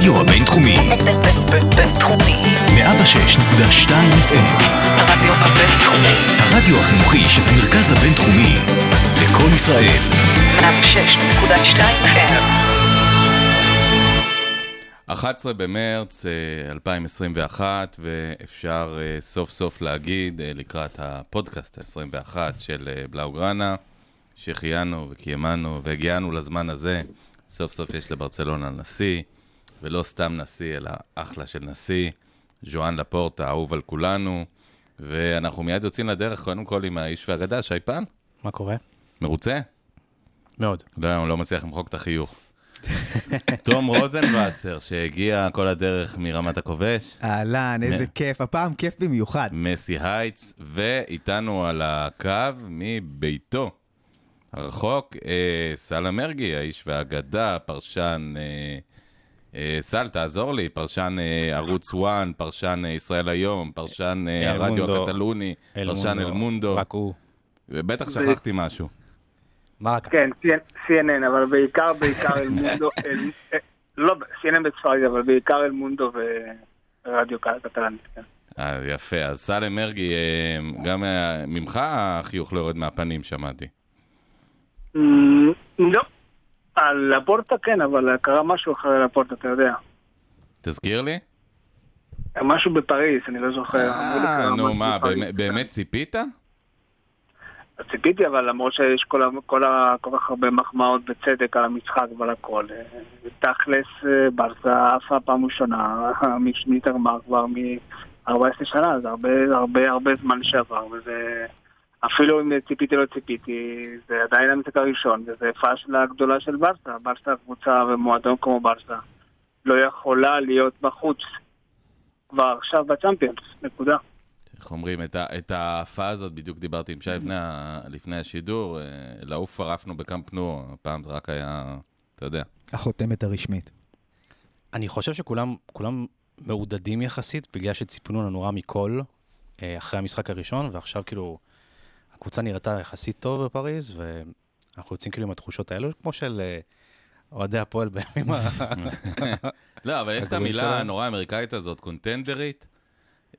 הרדיו הבינתחומי. בינתחומי. 106.2 FM. הרדיו הבינתחומי. הרדיו החינוכי של המרכז הבינתחומי. לקום ישראל. 106.2 FM. 11 במרץ אה, 2021, ואפשר אה, סוף סוף להגיד, אה, לקראת הפודקאסט ה-21 של אה, בלאוגרנה, שהחיינו וקיימנו והגיענו לזמן הזה. סוף סוף יש לברצלונה נשיא, ולא סתם נשיא, אלא אחלה של נשיא, ז'ואן לפורטה, אהוב על כולנו, ואנחנו מיד יוצאים לדרך, קודם כל עם האיש והאגדה, שי פן, מה קורה? מרוצה? מאוד. לא, הוא לא מצליח למחוק את החיוך. תום רוזנבסר, שהגיע כל הדרך מרמת הכובש, אהלן, איזה כיף, הפעם כיף במיוחד. מסי הייטס, ואיתנו על הקו מביתו הרחוק, אה, סל אמרגי, האיש והאגדה, פרשן, אה, סל, תעזור לי, פרשן אה, ערוץ 1, פרשן אה, ישראל היום, פרשן אה, הרדיו. הקטלוני, אל פרשן אל מונדו, רק הוא. ובטח שכחתי משהו. מה רק? כן, CNN, אבל בעיקר, בעיקר אל מונדו, אה, לא, CNN בספרד, אבל בעיקר אל מונדו ורדיו קטלוניה, כן. אה, יפה, אז סל אמרגי, אה, גם אה, ממך החיוך לא יורד מהפנים, שמעתי. אמ, לא, על לפורטה כן, אבל קרה משהו אחרי לפורטה, אתה יודע. תזכיר לי? משהו בפריז, אני לא זוכר. אה, נו מה, באמת- ציפית? ציפיתי, אבל למרות שיש כל, כך הרבה מחמאות בצדק על המשחק ועל הכל. אה, תכלס, אה, ברסה עפה פעם ראשונה, המשנית הגמר כבר מ-14 שנה, זה הרבה, הרבה, הרבה זמן שעבר, וזה... אפילו אם ציפיתי לא ציפיתי, זה עדיין המשחק הראשון, וזה פאשלה גדולה של ברסה. ברסה קבוצה ומועדון כמו ברסה לא יכולה להיות בחוץ כבר עכשיו בצ'מפיונס, נקודה. איך אומרים, את ה- את ההאפה הזאת, בדיוק דיברתי עם שי לפני לפני השידור, אה, לעוף ערפנו בקאמפ נו, הפעם זה רק היה, אתה יודע. החותמת הרשמית. אני חושב שכולם כולם מעודדים יחסית, בגלל שציפינו לנו רע מכל אה, אחרי המשחק הראשון, ועכשיו כאילו, הקבוצה נראתה יחסית טוב בפריז, ואנחנו יוצאים כאילו עם התחושות האלו, כמו של אה, אוהדי הפועל בימים ה... לא, אבל יש את המילה. הנורא האמריקאית הזאת, קונטנדרית.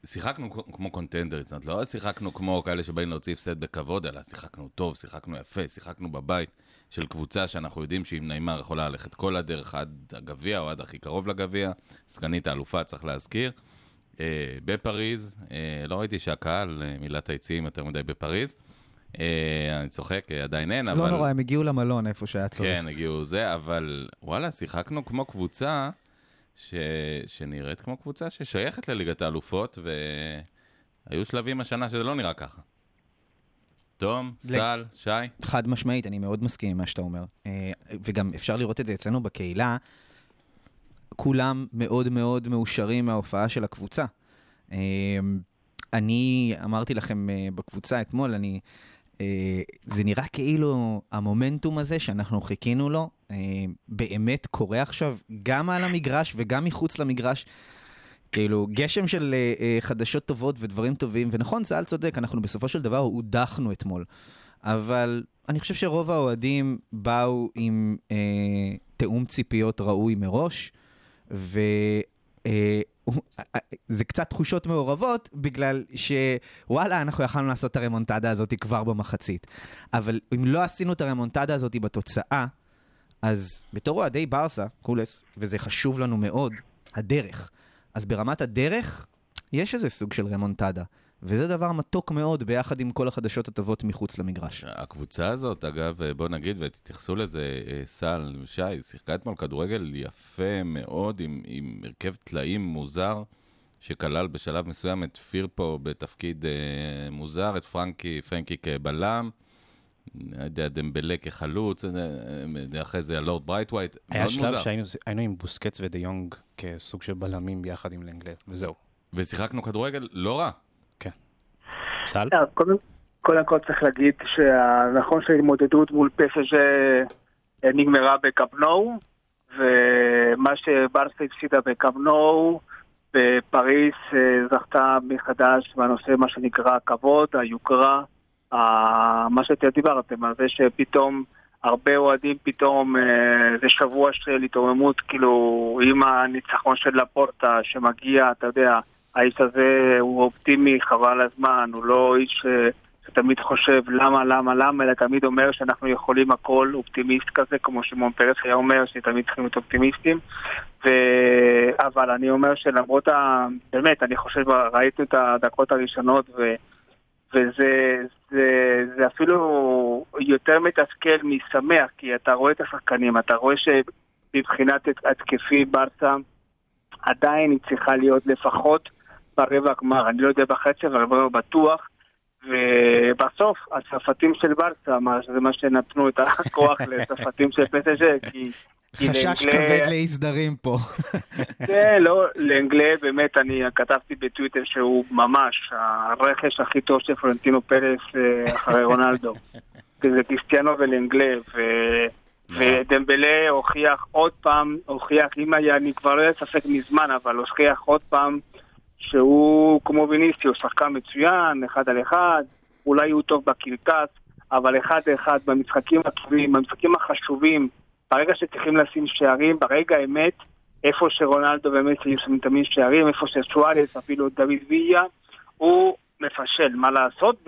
שיחקנו כמו קונטנדרית, זאת אומרת, לא שיחקנו כמו כאלה שבאים להוציא הפסד בכבוד, אלא שיחקנו טוב, שיחקנו יפה, שיחקנו בבית של קבוצה שאנחנו יודעים שאם נעימר יכולה ללכת כל הדרך עד הגביע או עד הכי קרוב לגביע, סגנית האלופה, צריך להזכיר. אה, בפריז, אה, לא ראיתי שהקהל מילא את היציעים יותר מדי בפריז. אה, אני צוחק, אה, עדיין אין, אבל... לא נורא, הם הגיעו למלון איפה שהיה צריך. כן, הגיעו זה, אבל וואלה, שיחקנו כמו קבוצה ש... שנראית כמו קבוצה ששייכת לליגת האלופות, והיו שלבים השנה שזה לא נראה ככה. תום, סל, שי, חד משמעית, אני מאוד מסכים עם מה שאתה אומר. אה, וגם אפשר לראות את זה אצלנו בקהילה, כולם מאוד מאוד מאושרים מההופעה של הקבוצה. אני אמרתי לכם בקבוצה אתמול, אני... אה, זה נראה כאילו המומנטום הזה שאנחנו חיכינו לו, אה, באמת קורה עכשיו גם על המגרש וגם מחוץ למגרש. כאילו, גשם של אה, אה, חדשות טובות ודברים טובים, ונכון, צה"ל צודק, אנחנו בסופו של דבר הודחנו אתמול. אבל אני חושב שרוב האוהדים באו עם אה, תיאום ציפיות ראוי מראש, וזה קצת תחושות מעורבות, בגלל שוואלה, אנחנו יכלנו לעשות את הרמונטדה הזאת כבר במחצית. אבל אם לא עשינו את הרמונטדה הזאת בתוצאה, אז בתור אוהדי ברסה, קולס, וזה חשוב לנו מאוד, הדרך. אז ברמת הדרך, יש איזה סוג של רמונטדה. וזה דבר מתוק מאוד ביחד עם כל החדשות הטובות מחוץ למגרש. הקבוצה הזאת, אגב, בוא נגיד, ותתייחסו לזה, אה, סל, שי, שיחקה אתמול כדורגל יפה מאוד, עם, עם הרכב טלאים מוזר, שכלל בשלב מסוים את פירפו בתפקיד אה, מוזר, את פרנקי, פרנקי כבלם. יודע, דמבלה כחלוץ, אה, אה, אחרי זה הלורד ברייטווייט, היה מאוד שלב מוזר. שהיינו היינו עם בוסקץ ודי יונג כסוג של בלמים ביחד עם לנגלר, וזהו. ושיחקנו כדורגל לא רע. סל? קודם, קודם כל צריך להגיד שנכון שההתמודדות מול פסג' נגמרה בקפנואו, ומה שברסה הפסידה בקפנואו, בפריס אה, זכתה מחדש בנושא מה שנקרא הכבוד, היוקרה, מה שאתם דיברתם, על זה שפתאום הרבה אוהדים פתאום, אה, זה שבוע של התעוממות, כאילו, עם הניצחון של לפורטה שמגיע, אתה יודע, האיש הזה הוא אופטימי, חבל הזמן, הוא לא איש אה, שתמיד חושב למה, למה, למה, אלא תמיד אומר שאנחנו יכולים הכל, אופטימיסט כזה, כמו שמעון פרס היה אומר, שתמיד צריכים להיות אופטימיסטים. ו... אבל אני אומר שלמרות ה... באמת, אני חושב, ראיתי את הדקות הראשונות, ו... וזה זה, זה אפילו יותר מתסכל משמח, כי אתה רואה את השחקנים, אתה רואה שמבחינת התקפי ברסה עדיין היא צריכה להיות לפחות ברבע הגמר, אני לא יודע בחצי, אבל ברבע בטוח. ובסוף, הצרפתים של ברסה, מה- זה מה שנתנו את הכוח לצרפתים של פסג'ה, כי... חשש כבד לאי סדרים פה. כן, לא, לאנגלה באמת אני כתבתי בטוויטר שהוא ממש הרכש הכי טוב של פלורנטינו פרס אה, אחרי רונלדו. זה קריסטיאנו ולאנגלה, ו... ודמבלה הוכיח עוד פעם, הוכיח, אם היה, אני כבר לא היה ספק מזמן, אבל הוכיח עוד פעם שהוא כמו ויניסיו, שחקן מצוין, אחד על אחד, אולי הוא טוב בקרקס, אבל אחד לאחד במשחקים הטובים, במשחקים החשובים, ברגע שצריכים לשים שערים, ברגע האמת, איפה שרונלדו ומסי שמים תמיד שערים, איפה ששוארס, אפילו דוד ויה, הוא מפשל, מה לעשות,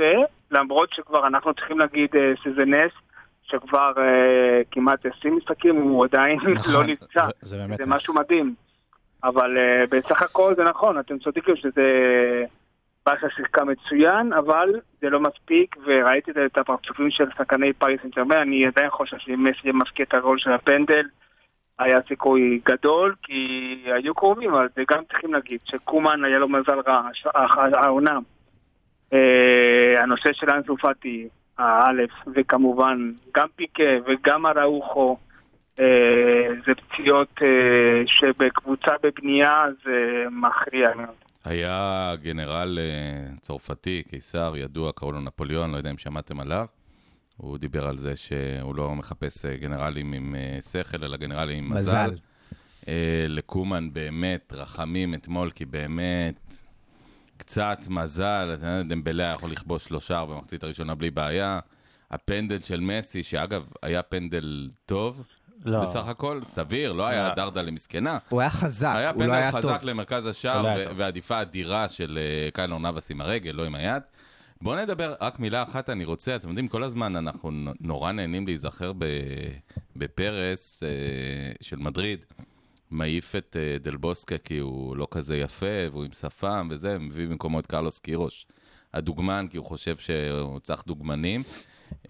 ולמרות שכבר אנחנו צריכים להגיד אה, שזה נס, שכבר אה, כמעט 20 משחקים הוא עדיין לא נפצע. זה- זה זה. משהו מדהים. אבל uh, בסך הכל זה נכון, אתם צודקים שזה באסה שיחקה מצוין, אבל זה לא מספיק, וראיתי את- הפרצופים של שחקני פריס ג'רמן, אני עדיין חושב שאם מסי מפקיע את הגול של הפנדל, היה סיכוי גדול, כי היו קרובים, אבל זה גם צריכים להגיד, שקומן היה לו מזל רע, העונה. אה, הנושא של אנסו פאטי, האלף, וכמובן גם פיקה וגם אראוחו, זה פציעות אה, שבקבוצה בבנייה זה מכריע מאוד. היה גנרל אה, צרפתי, קיסר, ידוע, קראו לו נפוליאון, לא יודע אם שמעתם עליו. הוא דיבר על זה שהוא לא מחפש אה, גנרלים עם אה, שכל, אלא גנרלים עם מזל. מזל. אה, לקומן באמת רחמים אתמול, כי באמת קצת מזל, אתה יודע, דמבלה יכול לכבוש שלושה במחצית הראשונה בלי בעיה. הפנדל של מסי, שאגב, היה פנדל טוב, לא. בסך הכל, סביר, לא היה לא. דרדלה מסכנה. הוא היה חזק, היה הוא לא פנדל היה טוב. חזק למרכז השער, לא היה ו-. ועדיפה אדירה של אה, קיילור נאבס עם הרגל, לא עם היד. בואו נדבר, רק מילה אחת אני רוצה, אתם יודעים, כל הזמן אנחנו נורא נהנים להיזכר ב- בפרס אה, של מדריד. מעיף את אה, דלבוסקה כי הוא לא כזה יפה, והוא עם שפם וזה, מביא במקומו את קרלוס קירוש, הדוגמן, כי הוא חושב שהוא צריך דוגמנים.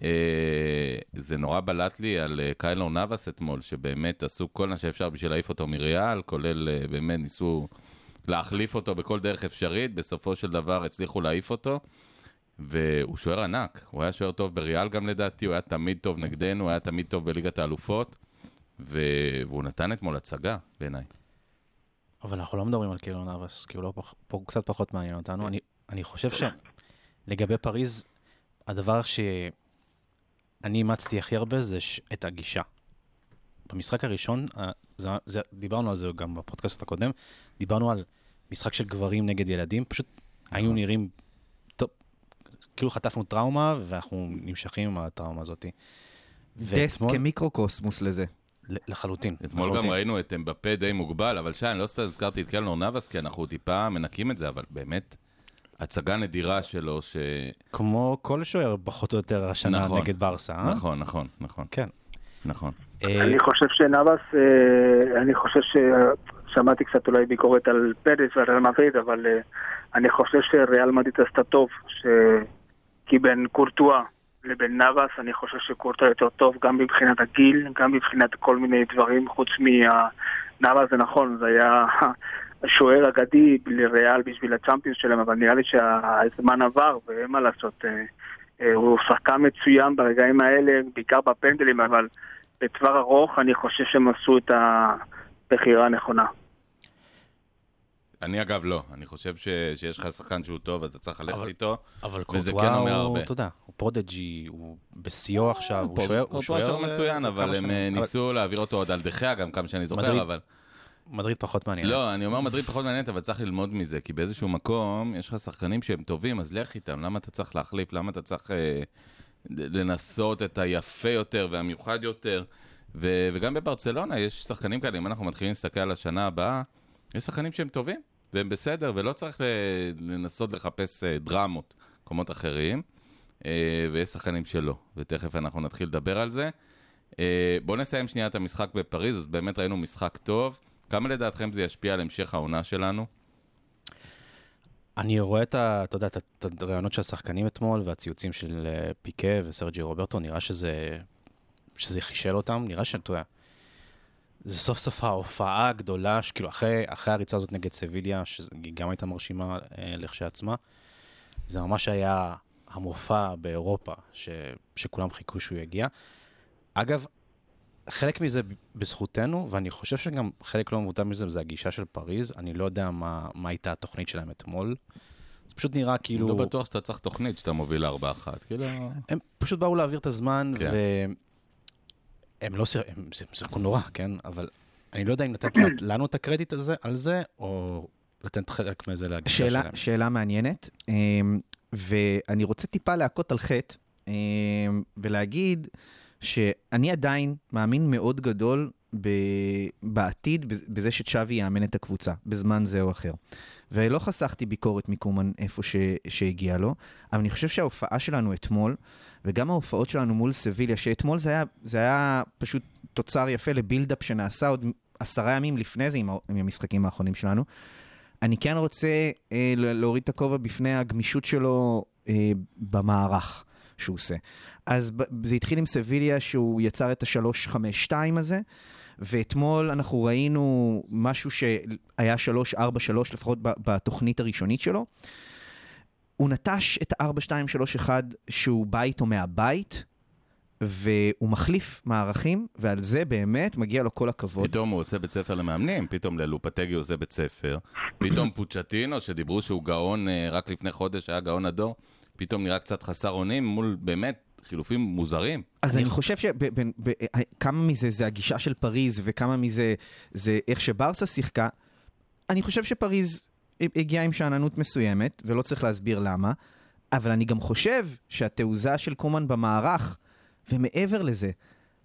אה, זה נורא בלט לי על אה, קיילור נאבס אתמול, שבאמת עשו כל מה שאפשר בשביל להעיף אותו מריאל, כולל אה, באמת ניסו להחליף אותו בכל דרך אפשרית, בסופו של דבר הצליחו להעיף אותו. והוא שוער ענק, הוא היה שוער טוב בריאל גם לדעתי, הוא היה תמיד טוב נגדנו, הוא היה תמיד טוב בליגת האלופות, ו... והוא נתן אתמול הצגה בעיניי. אבל אנחנו לא מדברים על קילון נאבס, כי הוא לא פח, פה קצת פחות מעניין אותנו. אני, אני חושב שלגבי פריז, הדבר שאני אימצתי הכי הרבה זה ש... את הגישה. במשחק הראשון, זה, זה, דיברנו על זה גם בפודקאסט הקודם, דיברנו על משחק של גברים נגד ילדים, פשוט היינו נראים, טוב, כאילו חטפנו טראומה, ואנחנו נמשכים עם הטראומה הזאת. דסט ואתמול- כמיקרוקוסמוס לזה. לחלוטין. אתמול גם לחלוטין. ראינו את אמבפה די מוגבל, אבל שי, אני לא סתם הזכרתי את קלנור נאבס, כי אנחנו טיפה מנקים את זה, אבל באמת, הצגה נדירה שלו, ש... כמו כל שוער, פחות או יותר, השנה נכון. נגד ברסה, אה? נכון, נכון, נכון, כן. נכון. אה, אני חושב שנאבס, אה, אני חושב ששמעתי קצת אולי ביקורת על פרס ועל ריאל מדריד, אבל אה, אני חושב שריאל מדריד עשתה טוב, ש... כי בין קורטואה לבין נאבס, אני חושב שקורטואה יותר טוב גם מבחינת הגיל, גם מבחינת כל מיני דברים, חוץ מהנאבס זה נכון, זה היה שוער אגדי לריאל בשביל הצ'מפיונס שלהם, אבל נראה לי שהזמן עבר ואין מה לעשות. אה, אה, הוא שחקן מצוין ברגעים האלה, בעיקר בפנדלים, אבל בטווח ארוך אני חושב שהם עשו את הבחירה הנכונה. אני אגב לא, אני חושב ש... שיש לך שחקן שהוא טוב, אתה צריך ללכת אבל- איתו. אבל וזה כן אומר הוא, הרבה. אתה יודע, הוא פרודג'י, הוא בשיאו עכשיו, הוא שוער, הוא שוער מצוין, אבל הם. אה, אבל ניסו להעביר אותו עוד על דחיה, גם כמה שאני זוכר, מדריד אבל... מדריד פחות מעניין. לא, אני אומר מדריד פחות מעניינת, אבל צריך ללמוד מזה, כי באיזשהו מקום יש לך שחקנים שהם טובים, אז לך איתם, למה אתה צריך להחליף? למה אתה צריך אה, לנסות את היפה יותר והמיוחד יותר. ו- וגם בברצלונה יש שחקנים כאלה, אם אנחנו מתחילים להסתכל על השנה הבאה, יש שחקנים שהם טובים, והם בסדר, ולא צריך לנסות לחפש אה, דרמות במקומות אחרים, אה, ויש שחקנים שלא, ותכף אנחנו נתחיל לדבר על זה. אה, בואו נסיים שנייה את המשחק בפריז, אז באמת ראינו משחק טוב. כמה לדעתכם זה ישפיע על המשך העונה שלנו? אני רואה את, ה, אתה יודע, את, הרעיונות של השחקנים אתמול והציוצים של אה, פיקה וסרג'י רוברטו, נראה שזה, שזה חישל אותם, נראה שאתה יודע, זה סוף סוף ההופעה הגדולה, שכאילו אחרי, אחרי הריצה הזאת נגד סביליה, שהיא גם הייתה מרשימה אה, לכשעצמה, זה ממש היה המופע באירופה, ש, שכולם חיכו שהוא יגיע. אגב, חלק מזה בזכותנו, ואני חושב שגם חלק לא מבוטל מזה, זה הגישה של פריז. אני לא יודע מה, מה הייתה התוכנית שלהם אתמול. זה פשוט נראה כאילו... לא בטוח שאתה צריך תוכנית שאתה מוביל 4-1, כאילו... הם פשוט באו להעביר את הזמן, כן. והם לא שיחקו, הם שיחקו נורא, כן? אבל אני לא יודע אם לתת לנו את הקרדיט הזה, על זה, או לתת חלק מזה להגישה שאלה, שלהם. שאלה מעניינת, אמ, ואני רוצה טיפה להכות על חטא, אמ, ולהגיד שאני עדיין מאמין מאוד גדול ב- בעתיד, בז- בזה שצ'אבי יאמן את הקבוצה, בזמן זה או אחר. ולא חסכתי ביקורת מקומן איפה ש- שהגיע לו, אבל אני חושב שההופעה שלנו אתמול, וגם ההופעות שלנו מול סביליה, שאתמול זה היה, זה היה פשוט תוצר יפה לבילדאפ שנעשה עוד עשרה ימים לפני זה עם, עם המשחקים האחרונים שלנו. אני כן רוצה אה, להוריד את הכובע בפני הגמישות שלו אה, במערך שהוא עושה. אז זה התחיל עם סביליה שהוא יצר את ה-3-5-2 הזה, ואתמול אנחנו ראינו משהו שהיה 3-4-3 לפחות בתוכנית הראשונית שלו. הוא נטש את ה-4-2-3-1 שהוא בא איתו מהבית, והוא מחליף מערכים, ועל זה באמת מגיע לו כל הכבוד. פתאום הוא עושה בית ספר למאמנים, פתאום ללופטגי עושה בית ספר, פתאום פוצ'טינו, שדיברו שהוא גאון, אה, רק לפני חודש היה גאון הדור, פתאום נראה קצת חסר אונים מול באמת חילופים מוזרים. אז אני חושב שכמה מזה זה הגישה של פריז וכמה מזה זה איך שברסה שיחקה. אני חושב שפריז הגיעה עם שאננות מסוימת, ולא צריך להסביר למה, אבל אני גם חושב שהתעוזה של קומן במערך, ומעבר לזה,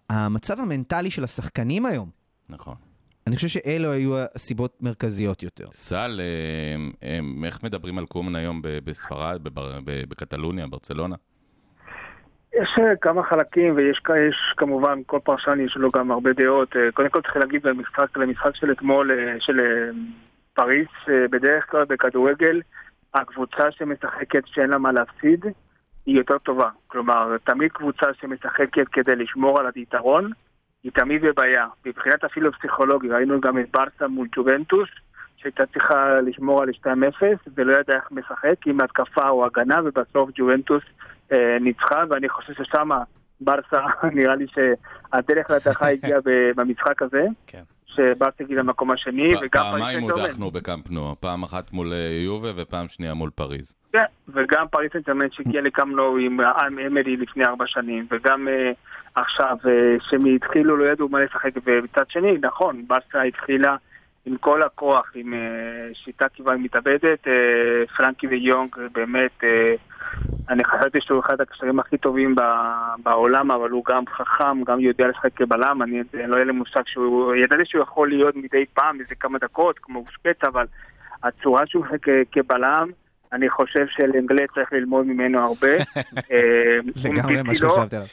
המצב המנטלי של השחקנים היום, נכון. אני חושב שאלו היו הסיבות מרכזיות יותר. סל, אה, אה, איך מדברים על קומן היום ב- בספרד, בקטלוניה, ברצלונה? יש אה, כמה חלקים, ויש יש כמובן, כל פרשן יש לו גם הרבה דעות. קודם כל צריך להגיד במשחק, למשחק של אתמול, של פריס, בדרך כלל בכדורגל, הקבוצה שמשחקת שאין לה מה להפסיד, היא יותר טובה. כלומר, תמיד קבוצה שמשחקת כדי לשמור על היתרון, היא תמיד בבעיה. מבחינת אפילו פסיכולוגי, ראינו גם את ברסה מול ג'ובנטוס, שהייתה צריכה לשמור על 2-0, ולא ידעה איך משחק, אם התקפה או הגנה, ובסוף ג'ובנטוס אה, ניצחה, ואני חושב ששם ברסה, נראה לי שהדרך להדחה הגיעה במשחק הזה, כן. הגיע למקום השני, פ- וגם פעמיים פריס סן-ג'רמן. הודחנו בקאמפ נו, פעם אחת מול אה, יובה ופעם שנייה מול פריז. כן, וגם פריס סן ג'רמן שהגיע לקאמפ נו עם עם אמרי לפני ארבע שנים, וגם אה, עכשיו, אה, שהם התחילו, לא ידעו מה לשחק, ומצד שני, נכון, ברסה התחילה עם כל הכוח, עם אה, שיטה כמעט מתאבדת, אה, פרנקי דה יונג באמת, אה, אני חשבתי שהוא אחד הקשרים הכי טובים בעולם, אבל הוא גם חכם, גם יודע לשחק כבלם, אני לא היה לי מושג שהוא, ידעתי שהוא יכול להיות מדי פעם, איזה כמה דקות, כמו בוסקטס, אבל הצורה שהוא משחק כבלם, אני חושב שלאנגלה צריך ללמוד ממנו הרבה. לגמרי מה שחשבתי עליו.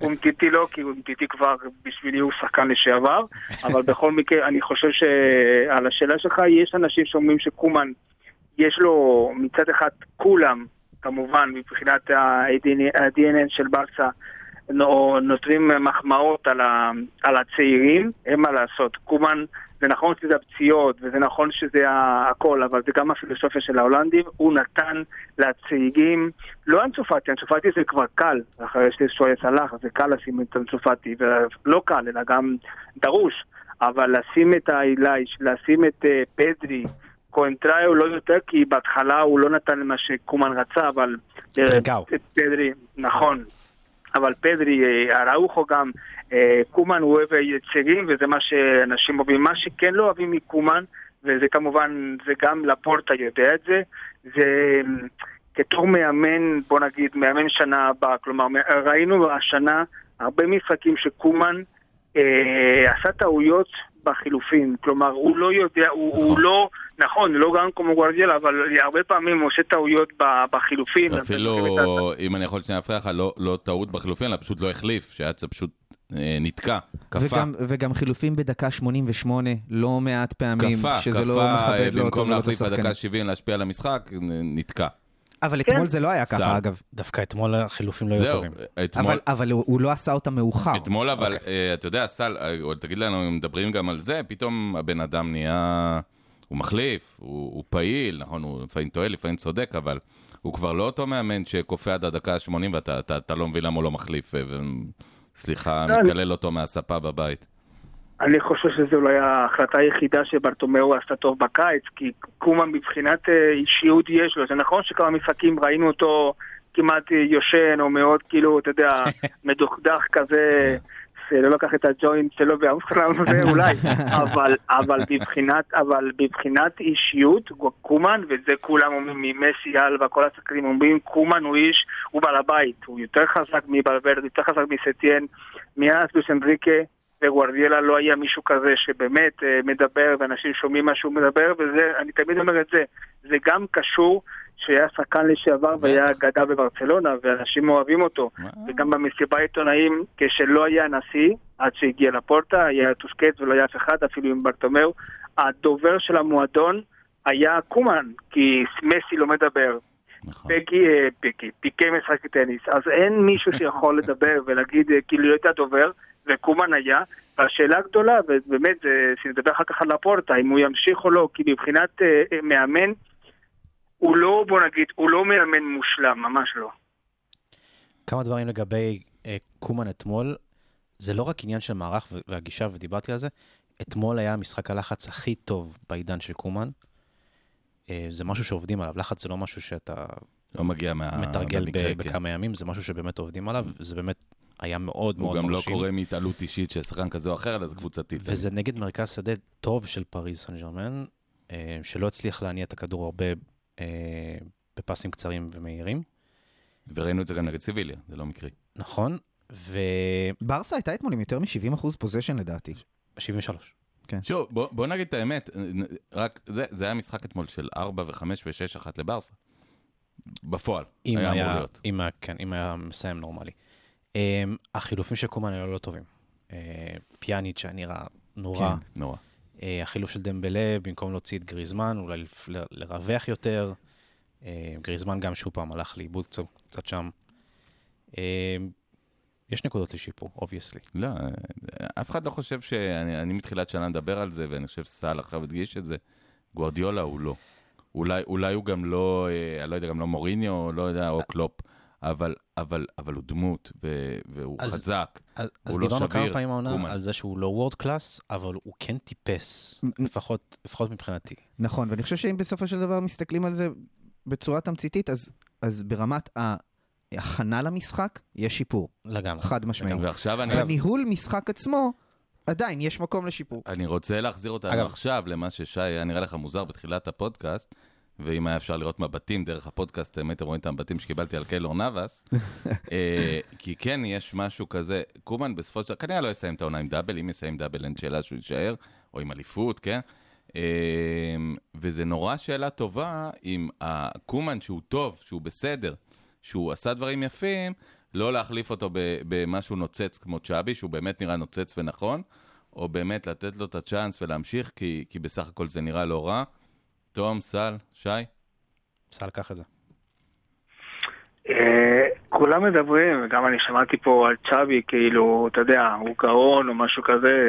אומטיטי לא, כי אומטיטי כבר בשבילי הוא שחקן לשעבר, אבל בכל מקרה, אני חושב שעל השאלה שלך, יש אנשים שאומרים שקומן, יש לו מצד אחד כולם, כמובן, מבחינת ה-DNA של ברסה, נו- נותנים מחמאות על, ה, על הצעירים, אין מה לעשות. קומן, זה נכון שזה הפציעות, וזה נכון שזה הכל, אבל זה גם הפילוסופיה של ההולנדים, הוא נתן לצעירים, לא אנצופטי, אנצופטי זה כבר קל, אחרי ששויה סלאח, זה קל לשים את אנצופטי, ולא קל, אלא גם דרוש, אבל לשים את האילייש, לשים את אה, פדרי, קוונטראיו לא יותר, כי בהתחלה הוא לא נתן מה שקומן רצה, אבל... אה, פדרי, נכון. אבל פדרי, אה, אראוחו גם, קומן הוא אוהב יצירים, וזה מה שאנשים אוהבים. מה שכן לא אוהבים מקומן, וזה כמובן, זה גם לפורטה יודע את זה, זה כתור מאמן, בוא נגיד, מאמן שנה הבאה. כלומר, ראינו השנה הרבה משחקים שקומן אה, עשה טעויות בחילופין. כלומר, הוא לא יודע, הוא, נכון. הוא לא, נכון, לא גם כמו גוורדיאלה, אבל הרבה פעמים הוא עושה טעויות ב- בחילופין. אפילו, אם אני יכול שנייה להפריע לך, לא- לא טעות בחילופין, אלא פשוט לא החליף, שאצה פשוט אה, נתקע, קפא. וגם, וגם חילופים בדקה 88, לא מעט פעמים, קפא, שזה לא קפא, מכבד לא אותו במקום ולא את להחליף השחקן. בדקה 70 להשפיע על המשחק, נתקע. אבל אתמול כן. זה לא היה. ככה, אגב. דווקא אתמול החילופים לא היו זהו, טובים. אתמול, אבל, אבל הוא, הוא לא עשה אותה מאוחר. אתמול אבל, אוקיי. אה, אתה יודע, סל, אה, תגיד לנו, אם מדברים גם על זה, פתאום הבן אדם נהיה... הוא מחליף, הוא, הוא פעיל, נכון, הוא לפעמים טועה, לפעמים צודק, אבל הוא כבר לא אותו מאמן שכופה עד הדקה ה-80 ואתה אתה, אתה לא מבין למה הוא לא מחליף, אה, ו... סליחה, לא, אני- מקלל אותו מהספה בבית. אני חושב שזו אולי ההחלטה היחידה שברטומיאו עשתה טוב בקיץ, כי קומה מבחינת אה, אישיות יש לו. זה נכון שכמה משחקים ראינו אותו כמעט אה, יושן, או מאוד כאילו, אתה יודע, מדוכדך כזה, שלא לקח את הג'וינט שלו באמסטרדם, זה אולי, אבל, אבל, מבחינת, אבל מבחינת אישיות, קומן, וזה כולם אומרים ממסי אלבה, כל השחקנים אומרים, קומן הוא איש, הוא בעל הבית, הוא יותר חזק מבלברד, יותר חזק מסטיאן, מאז לוס וגוורדיאלה לא היה מישהו כזה שבאמת אה, מדבר ואנשים שומעים מה שהוא מדבר וזה, אני תמיד אומר את זה, זה גם קשור שהיה שחקן לשעבר והיה אגדה בברצלונה ואנשים אוהבים אותו? וגם במסיבה העיתונאים כשלא היה נשיא עד שהגיע לפורטה, היה טוסקט ולא היה אף אחד אפילו עם ברטומאו הדובר של המועדון היה קומן כי מסי לא מדבר. נכון. פקי, אה, פקי, פיקי משחק טניס, אז אין מישהו שיכול לדבר ולהגיד אה, כאילו להיות הדובר, וקומן היה, והשאלה הגדולה, ובאמת, זה- שנדבר אחר כך על לפורטה, אם הוא ימשיך או לא, כי מבחינת אה, אה, מאמן, הוא לא, בוא נגיד, הוא לא מאמן מושלם, ממש לא. כמה דברים לגבי אה, קומן אתמול. זה לא רק עניין של מערך והגישה, ודיברתי על זה. אתמול היה משחק הלחץ הכי טוב בעידן של קומן. אה, זה משהו שעובדים עליו. לחץ זה לא משהו שאתה לא מגיע מה... מתרגל ב- כן. בכמה ימים, זה משהו שבאמת עובדים עליו, וזה באמת היה מאוד הוא מאוד גם לא מרשים. קורא מהתעלות אישית של שחקן כזה או אחר, אלא זה קבוצתית. וזה נגד מרכז שדה טוב של פריז סן ג'רמן, אה, שלא הצליח להניע את הכדור הרבה אה, בפסים קצרים ומהירים. וראינו את זה גם נגד סיביליה, זה לא מקרי. נכון, ו... ברסה הייתה אתמול עם יותר מ-70% פוזיישן לדעתי. 73. שוב, בוא, בוא נגיד את האמת, רק זה, זה היה משחק אתמול של 4 ו-5 ו-6 אחת לברסה. בפועל, היה אמור להיות. אם היה, כן, אם היה מסיים נורמלי. אממ, החילופים של קומן היו לא טובים. אה, פיאניץ' היה נראה נורא. כן. נורא. אה, החילוף של דמבלה, במקום להוציא את גריזמן, אולי לרווח יותר. אה, גריזמן גם שוב פעם הלך לאיבוד קצת, קצת שם. יש נקודות לשיפור, obviously. לא, אף אחד לא חושב שאני אני מתחילת שנה מדבר על זה, ואני חושב שסל עכשיו הדגיש את זה. גוורדיולה הוא לא. אולי, אולי הוא גם לא, אה, אני לא יודע, גם לא מוריניו, לא יודע, או קלופ, אבל, אבל, אבל הוא דמות, והוא אז- חזק. אז, אז הוא לא דיברנו כמה שביר, פעמים העונה. על זה שהוא לא world class, אבל הוא כן טיפס, לפחות, לפחות מבחינתי. נכון, ואני חושב שאם בסופו של דבר מסתכלים על זה בצורה תמציתית, אז, אז ברמת ההכנה למשחק, יש שיפור, לגמרי. חד משמעית. ועכשיו אני, בניהול משחק עצמו, עדיין יש מקום לשיפור. אני רוצה להחזיר אותנו אגב- עכשיו למה ששי היה נראה לך מוזר בתחילת הפודקאסט, ואם היה אפשר לראות מבטים דרך הפודקאסט, אם הייתם רואים את המבטים שקיבלתי על קיילור נאבס, אה, כי כן, יש משהו כזה, קומן בסופו של דבר, כנראה לא יסיים את העונה עם דאבל, אם יסיים דאבל אין שאלה שהוא יישאר, או עם אליפות, כן? אה, וזה נורא שאלה טובה אם הקומן שהוא טוב, שהוא בסדר, שהוא עשה דברים יפים, לא להחליף אותו במשהו נוצץ כמו צ'אבי, שהוא באמת נראה נוצץ ונכון, או באמת לתת לו את הצ'אנס ולהמשיך, כי, כי בסך הכל זה נראה לא רע. תום, סל, שי? סל קח את זה. אה, כולם מדברים, וגם אני שמעתי פה על צ'אבי, כאילו, אתה יודע, הוא גאון או משהו כזה,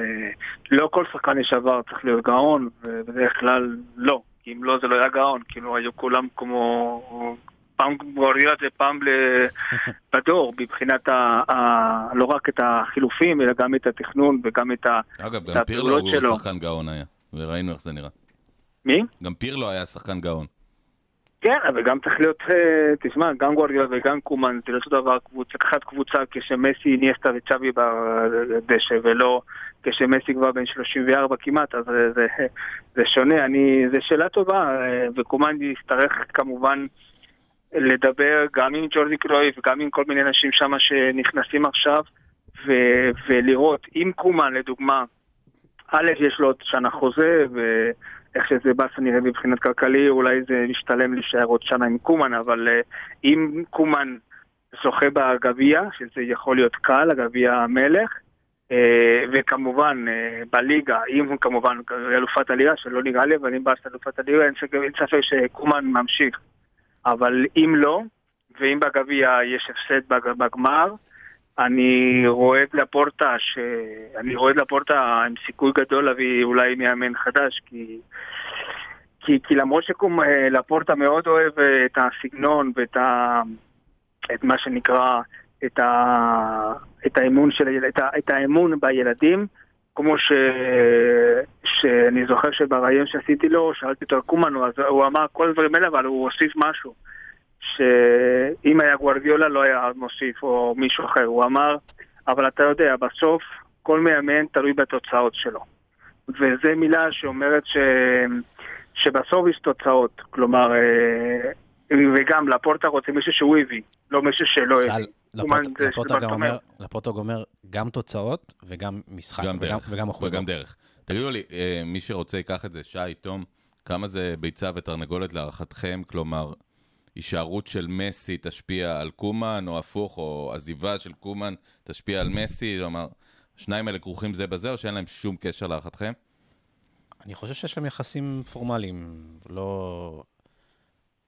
לא כל שחקן לשעבר צריך להיות גאון, ובדרך כלל לא, כי אם לא זה לא היה גאון, כאילו היו כולם כמו, פעם גוריאלה זה פעם ל- בדור, מבחינת ה, ה, לא רק את החילופים, אלא גם את התכנון וגם את ה... אגב, את גם פירלו הפעולות הוא שלו. שחקן גאון היה, וראינו איך זה נראה. מי? גם פירלו היה שחקן גאון. כן, אבל גם צריך להיות, אה, תשמע, גם גוורדיאל וגם קומן, זה לא אותו דבר, קבוצה, לקחת קבוצה כשמסי, ניאסטה וצ'אבי בדשא, ולא כשמסי כבר בן 34 כמעט, אז זה, זה, זה שונה, אני, זה שאלה טובה, אה, וקומן יצטרך כמובן לדבר גם עם ג'ורדי קלוי וגם עם כל מיני אנשים שם שנכנסים עכשיו, ו- ולראות, אם קומן לדוגמה, א', יש לו עוד שנה חוזה, ואיך שזה באסה נראה מבחינת כלכלי, אולי זה משתלם להישאר עוד שנה עם קומן, אבל אה, אם קומן זוכה בגביע, שזה יכול להיות קל, הגביע המלך, אה, וכמובן אה, בליגה, אם כמובן אלופת הליגה, שלא נראה לי, אבל אם באסה אלופת הליגה, אין ספק- שקומן ממשיך. אבל אם לא, ואם בגביע יש הפסד בג- בגמר, אני רואה את לפורטה, ש... אני רואה את לפורטה עם סיכוי גדול להביא אולי מאמן חדש, כי, כי, כי למרות שלפורטה מאוד אוהב אה, את הסגנון ואת ה... את מה שנקרא, את, ה... את, האמון, של... את, ה... את האמון בילדים, כמו ש... שאני זוכר שבראיון שעשיתי לו, שאלתי אותו על קומן, הוא אמר כל הדברים האלה, אבל הוא הוסיף משהו. שאם היה גוורדיולה לא היה מוסיף או מישהו אחר, הוא אמר, אבל אתה יודע, בסוף כל מאמן תלוי בתוצאות שלו. וזו מילה שאומרת ש... שבסוף יש תוצאות, כלומר, אה, וגם לפורטה רוצה מישהו שהוא הביא, לא מישהו שלא הביא. לפורטה של גם תוצאות וגם משחק. גם וגם- דרך. וגם החולגות. וגם דרך. תגידו לי, אה, מי שרוצה ייקח את זה, שי, תום, כמה זה ביצה ותרנגולת להערכתכם? כלומר, הישארות של מסי תשפיע על קומן, או הפוך, או עזיבה של קומן תשפיע על מסי? כלומר, השניים האלה כרוכים זה בזה, או שאין להם שום קשר להערכתכם? אני חושב שיש להם יחסים פורמליים. לא...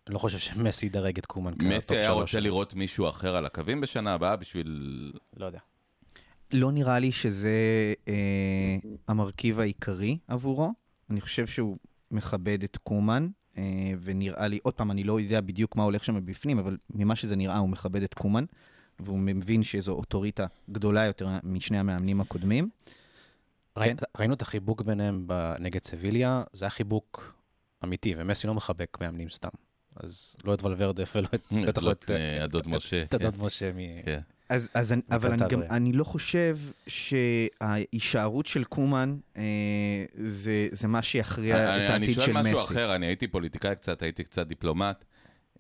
אני לא חושב שמסי ידרג את קומן מסי היה. רוצה לראות מישהו אחר על הקווים בשנה הבאה בשביל... לא יודע. לא נראה לי שזה אה, המרכיב העיקרי עבורו. אני חושב שהוא מכבד את קומן, ונראה לי, עוד פעם, אני לא יודע בדיוק מה הולך שם מבפנים, אבל ממה שזה נראה, הוא מכבד את קומן, והוא מבין שזו אוטוריטה גדולה יותר משני המאמנים הקודמים. ראי- כן. ראינו את החיבוק ביניהם נגד סביליה, זה היה חיבוק אמיתי, ומסי לא מחבק מאמנים סתם. אז לא את ולוורדה ולא את... בטח לא לא את אה, הדוד משה. את הדוד משה מ... אז, אז אני, אבל אני גם. אני לא חושב שההישארות של קומן אה, זה, זה מה שיכריע את אני- אני העתיד של שואל משהו מסי. אחר, אני הייתי פוליטיקאי קצת, הייתי קצת דיפלומט.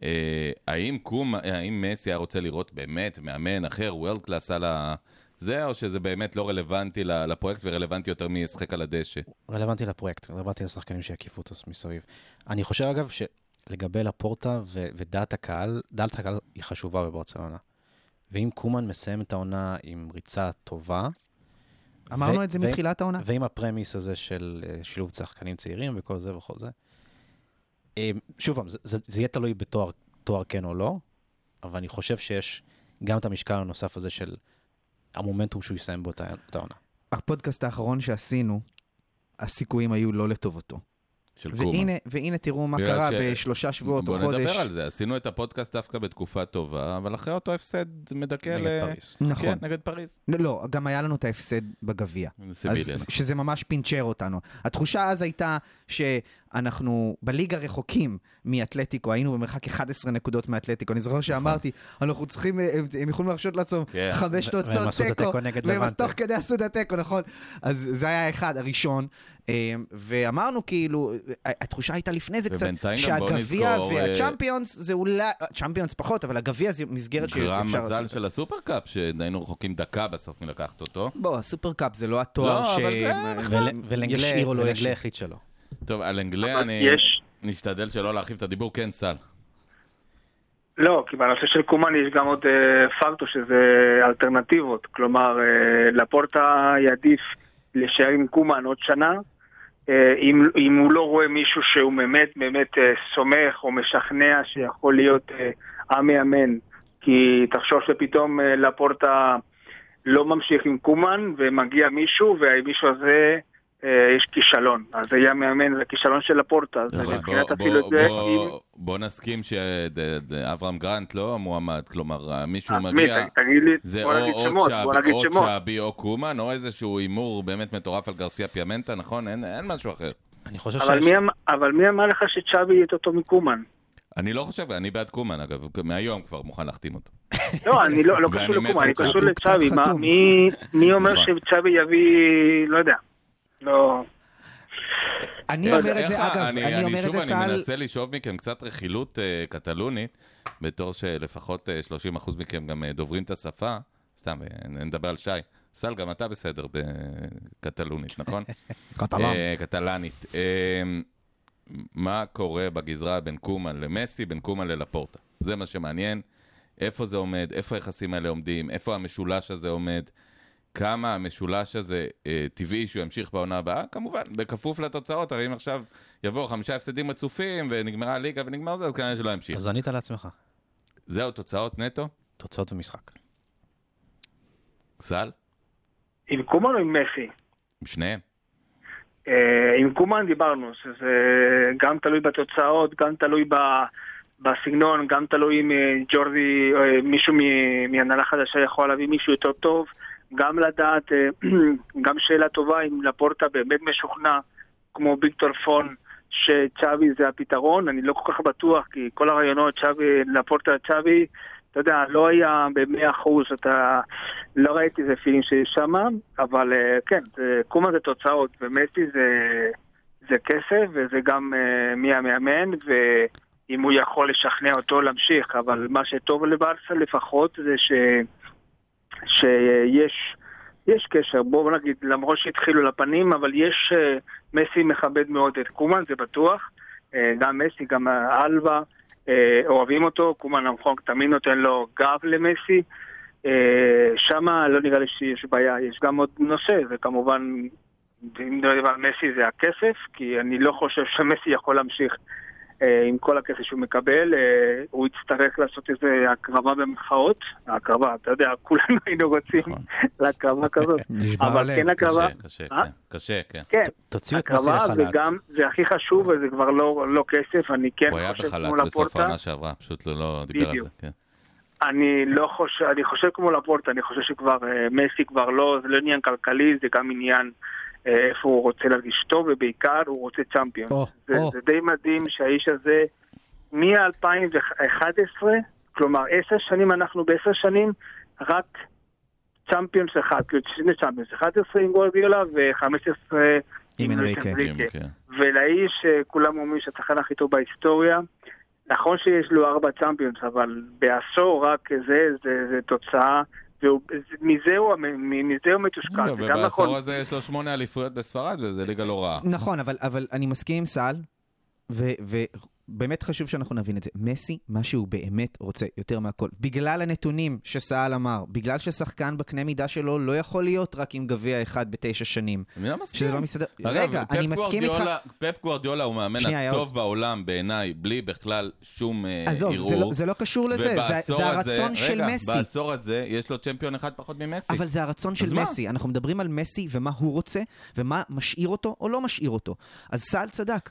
אה, האם קום, האם מסי היה רוצה לראות באמת מאמן אחר, וורלד קלאס על ה... זה, או שזה באמת לא רלוונטי לפרויקט ורלוונטי יותר מי ישחק על הדשא? רלוונטי לפרויקט, רלוונטי לשחקנים שיקיפו אותו מסביב. אני חושב, אגב, שלגבי לפורטה ו- ודעת הקהל, דעת הקהל היא חשובה בברצלונה. ואם קומן מסיים את העונה עם ריצה טובה, אמרנו ו- את זה ו- מתחילת העונה. ועם הפרמיס הזה של אה, שילוב שחקנים צעירים וכל זה וכל זה. אה, שוב פעם, זה, זה, זה יהיה תלוי בתואר תואר כן או לא, אבל אני חושב שיש גם את המשקל הנוסף הזה של המומנטום שהוא יסיים באותה אותה עונה. הפודקאסט האחרון שעשינו, הסיכויים היו לא לטובתו. של קומה. והנה, והנה תראו מה קרה ש- בשלושה שבועות או בוא חודש. נדבר על זה, עשינו את הפודקאסט דווקא בתקופה טובה, אבל אחרי אותו הפסד מדכא ל... נגד פריז. נכון. כן, נגד פריז. לא, לא, גם היה לנו את ההפסד בגביע. אז שזה ממש פינצ'ר אותנו. התחושה אז הייתה שאנחנו בליגה רחוקים מאתלטיקו, היינו במרחק 11 נקודות מאתלטיקו. אני זוכר שאמרתי, אנחנו צריכים, הם, הם יכולים להרשות לעצמם כן. חמש ו- והם תוצאות עשו את תיקו, התיקו נגד והם לבנטה. תוך כדי עשו את התיקו, נכון? אז זה היה האחד, הראשון. אה, ואמרנו כאילו, התחושה הייתה לפני זה קצת, שהגביע נזכור, אה, והצ'מפיונס זה אולי, צ'מפיונס פחות, אבל הגביע זה מסגרת גרם שאפשר מזל לעשות. של הסופרקאפ, שהיינו רחוקים דקה בסוף מלקחת אותו. בוא, הסופרקאפ זה לא התואר לא, ולנגלה שישאיר או לא ולנגלה ישאיר. החליט שלא. טוב, על אנגלה אני יש- נשתדל שלא להרחיב את הדיבור, כן, סל. לא, כי בנושא של קומן יש גם עוד אה, פקטור שזה אלטרנטיבות. כלומר, אה, לפורטה יעדיף להישאר עם קומן עוד שנה. אה, אם, אם הוא לא רואה מישהו שהוא באמת באמת אה, סומך או משכנע שיכול להיות אה, המאמן. כי תחשוב שפתאום לפורטה לא ממשיך עם קומן ומגיע מישהו והמישהו הזה יש כישלון. אז זה יהיה המאמן, זה כישלון של לפורטה. אז אבל מבחינת אפילו את זה, בוא- נסכים שאברהם גרנט לא המועמד, כלומר, מישהו אז מי, מגיע, תגיד לי, זה בוא או נגיד או שמות, בוא נגיד או שמות. צ'אבי או קומן, או איזשהו הימור באמת מטורף על גרסיה פיאמנטה, נכון? אין משהו אחר. אני חושב שיש... אמ- אבל מי אמר לך שצ'אבי יהיה אותו מקומן? אני לא חושב, אני בעד קומן אגב, מהיום כבר מוכן להחתים אותו. לא, אני לא, לא קשור לקומן, אני. קשור לצ'אבי. מי אומר נכון. שצ'אבי יביא, לא יודע. לא... אני איך- אומר את זה, אגב, אני, אני אומר את שוב, זה, אני סל, מנסה לשאוב מכם קצת רכילות אה, קטלונית, בתור שלפחות אה, 30% מכם גם אה, דוברים את השפה. סתם, אה, נדבר על שי. סל, גם אתה בסדר בקטלונית, נכון? קטלן. אה, קטלנית. אה, מה קורה בגזרה בין קומן למסי, בין קומן ללפורטה? זה מה שמעניין. איפה זה עומד, איפה היחסים האלה עומדים, איפה המשולש הזה עומד, כמה המשולש הזה אה, טבעי שהוא ימשיך בעונה הבאה, כמובן, בכפוף לתוצאות, הרי אם עכשיו יבואו חמישה הפסדים רצופים ונגמרה הליגה ונגמר זה, אז כנראה שלא ימשיך. אז ענית לעצמך. זהו, תוצאות נטו? תוצאות ומשחק. סל? עם קומן או עם מסי? עם שניהם. אה, עם קומן דיברנו, שזה גם תלוי בתוצאות, גם תלוי ב... בסגנון, גם תלוי אם אה, ג'ורדי, מישהו מ- מהנהלה חדשה יכול להביא מישהו יותר טוב, גם לדעת, אה, גם שאלה טובה אם לפורטה באמת משוכנע, כמו ויקטור פון, שצ'אבי זה הפתרון, אני לא כל כך בטוח, כי כל הרעיונות, צ'אבי, לפורטה צ'אבי, אתה יודע, לא היה במאה אחוז, אתה... לא ראיתי איזה פילים שיש שם, אבל אה, כן, קומה זה תוצאות, ומסי זה, זה כסף, וזה גם אה, מי המאמן, ואם הוא יכול לשכנע אותו להמשיך, אבל מה שטוב לברסה לפחות זה ש, שיש יש קשר, בואו נגיד, למרות שהתחילו לפנים, אבל יש, אה, מסי מכבד מאוד את קומן, זה בטוח, אה, גם מסי, גם אלבה. אה, אוהבים אותו, קומן נכון תמיד נותן לו גב למסי. שמה לא נראה לי שיש בעיה, יש גם עוד נושא, וכמובן, אם נדבר על מסי זה הכסף, כי אני לא חושב שמסי יכול להמשיך עם כל הכסף שהוא מקבל, אה, הוא יצטרך לעשות איזה הקרבה במחאות, הקרבה, אתה יודע, כולנו היינו רוצים נכון. להקרבה כזאת, נשבר אבל הלב. כן הקרבה, קשה, קשה, אה? כן. קשה, כן. כן, תוציאו את מסי הקרבה, לחל"ת. וגם, זה הכי חשוב, וזה כבר לא, לא כסף, אני כן הוא היה חושב בחל"ת כמו בסוף לפורטה. העונה שעברה, פשוט לא- לא דיבר על. זה. כן. אני לא חושב, אני חושב כמו לפורטה, אני חושב שכבר אה, מסי כבר לא, זה לא עניין כלכלי, זה גם עניין אה, איפה הוא רוצה להרגיש טוב, ובעיקר הוא רוצה צ'מפיון. או, זה, או. זה די מדהים שהאיש הזה, מ-2011, כלומר עשר שנים, אנחנו בעשר שנים, רק צ'מפיונס אחד, כאילו שני צ'מפיונס, 11 עם גורדיולה ו-15 עם אנריקה. כן, כן. ולאיש שכולם אומרים שהשחקן הכי טוב בהיסטוריה, נכון שיש לו ארבע צ'מפיונס, אבל בעשור רק זה, זה, זה תוצאה, הוא, מזה הוא מתושקע, רגע, זה גם נכון. ובעשור הזה יש לו שמונה אליפויות בספרד, וזה ליגה לא רעה. נכון, אבל, אבל אני מסכים עם סל, ו- ובאמת חשוב שאנחנו נבין את זה. מסי, מה שהוא באמת רוצה יותר מהכל. בגלל הנתונים שסל אמר, בגלל ששחקן בקנה מידה שלו לא יכול להיות רק עם גביע אחד בתשע שנים. אני לא מסכים. שזה לא מסתדר. אגב, רגע, אני מסכים איתך. פפ גוארדיולה הוא יעוז. הטוב בעולם בעיניי, בלי בכלל שום אה, עזוב, ערעור. זה לא, זה לא קשור לזה, זה, הזה- הרצון של רגע, מסי. בעשור הזה יש לו צ'מפיון אחד פחות ממסי. אבל זה הרצון של מה? מסי. אנחנו מדברים על מסי ומה הוא רוצה, ומה משאיר אותו או לא משאיר אותו. אז סל צדק.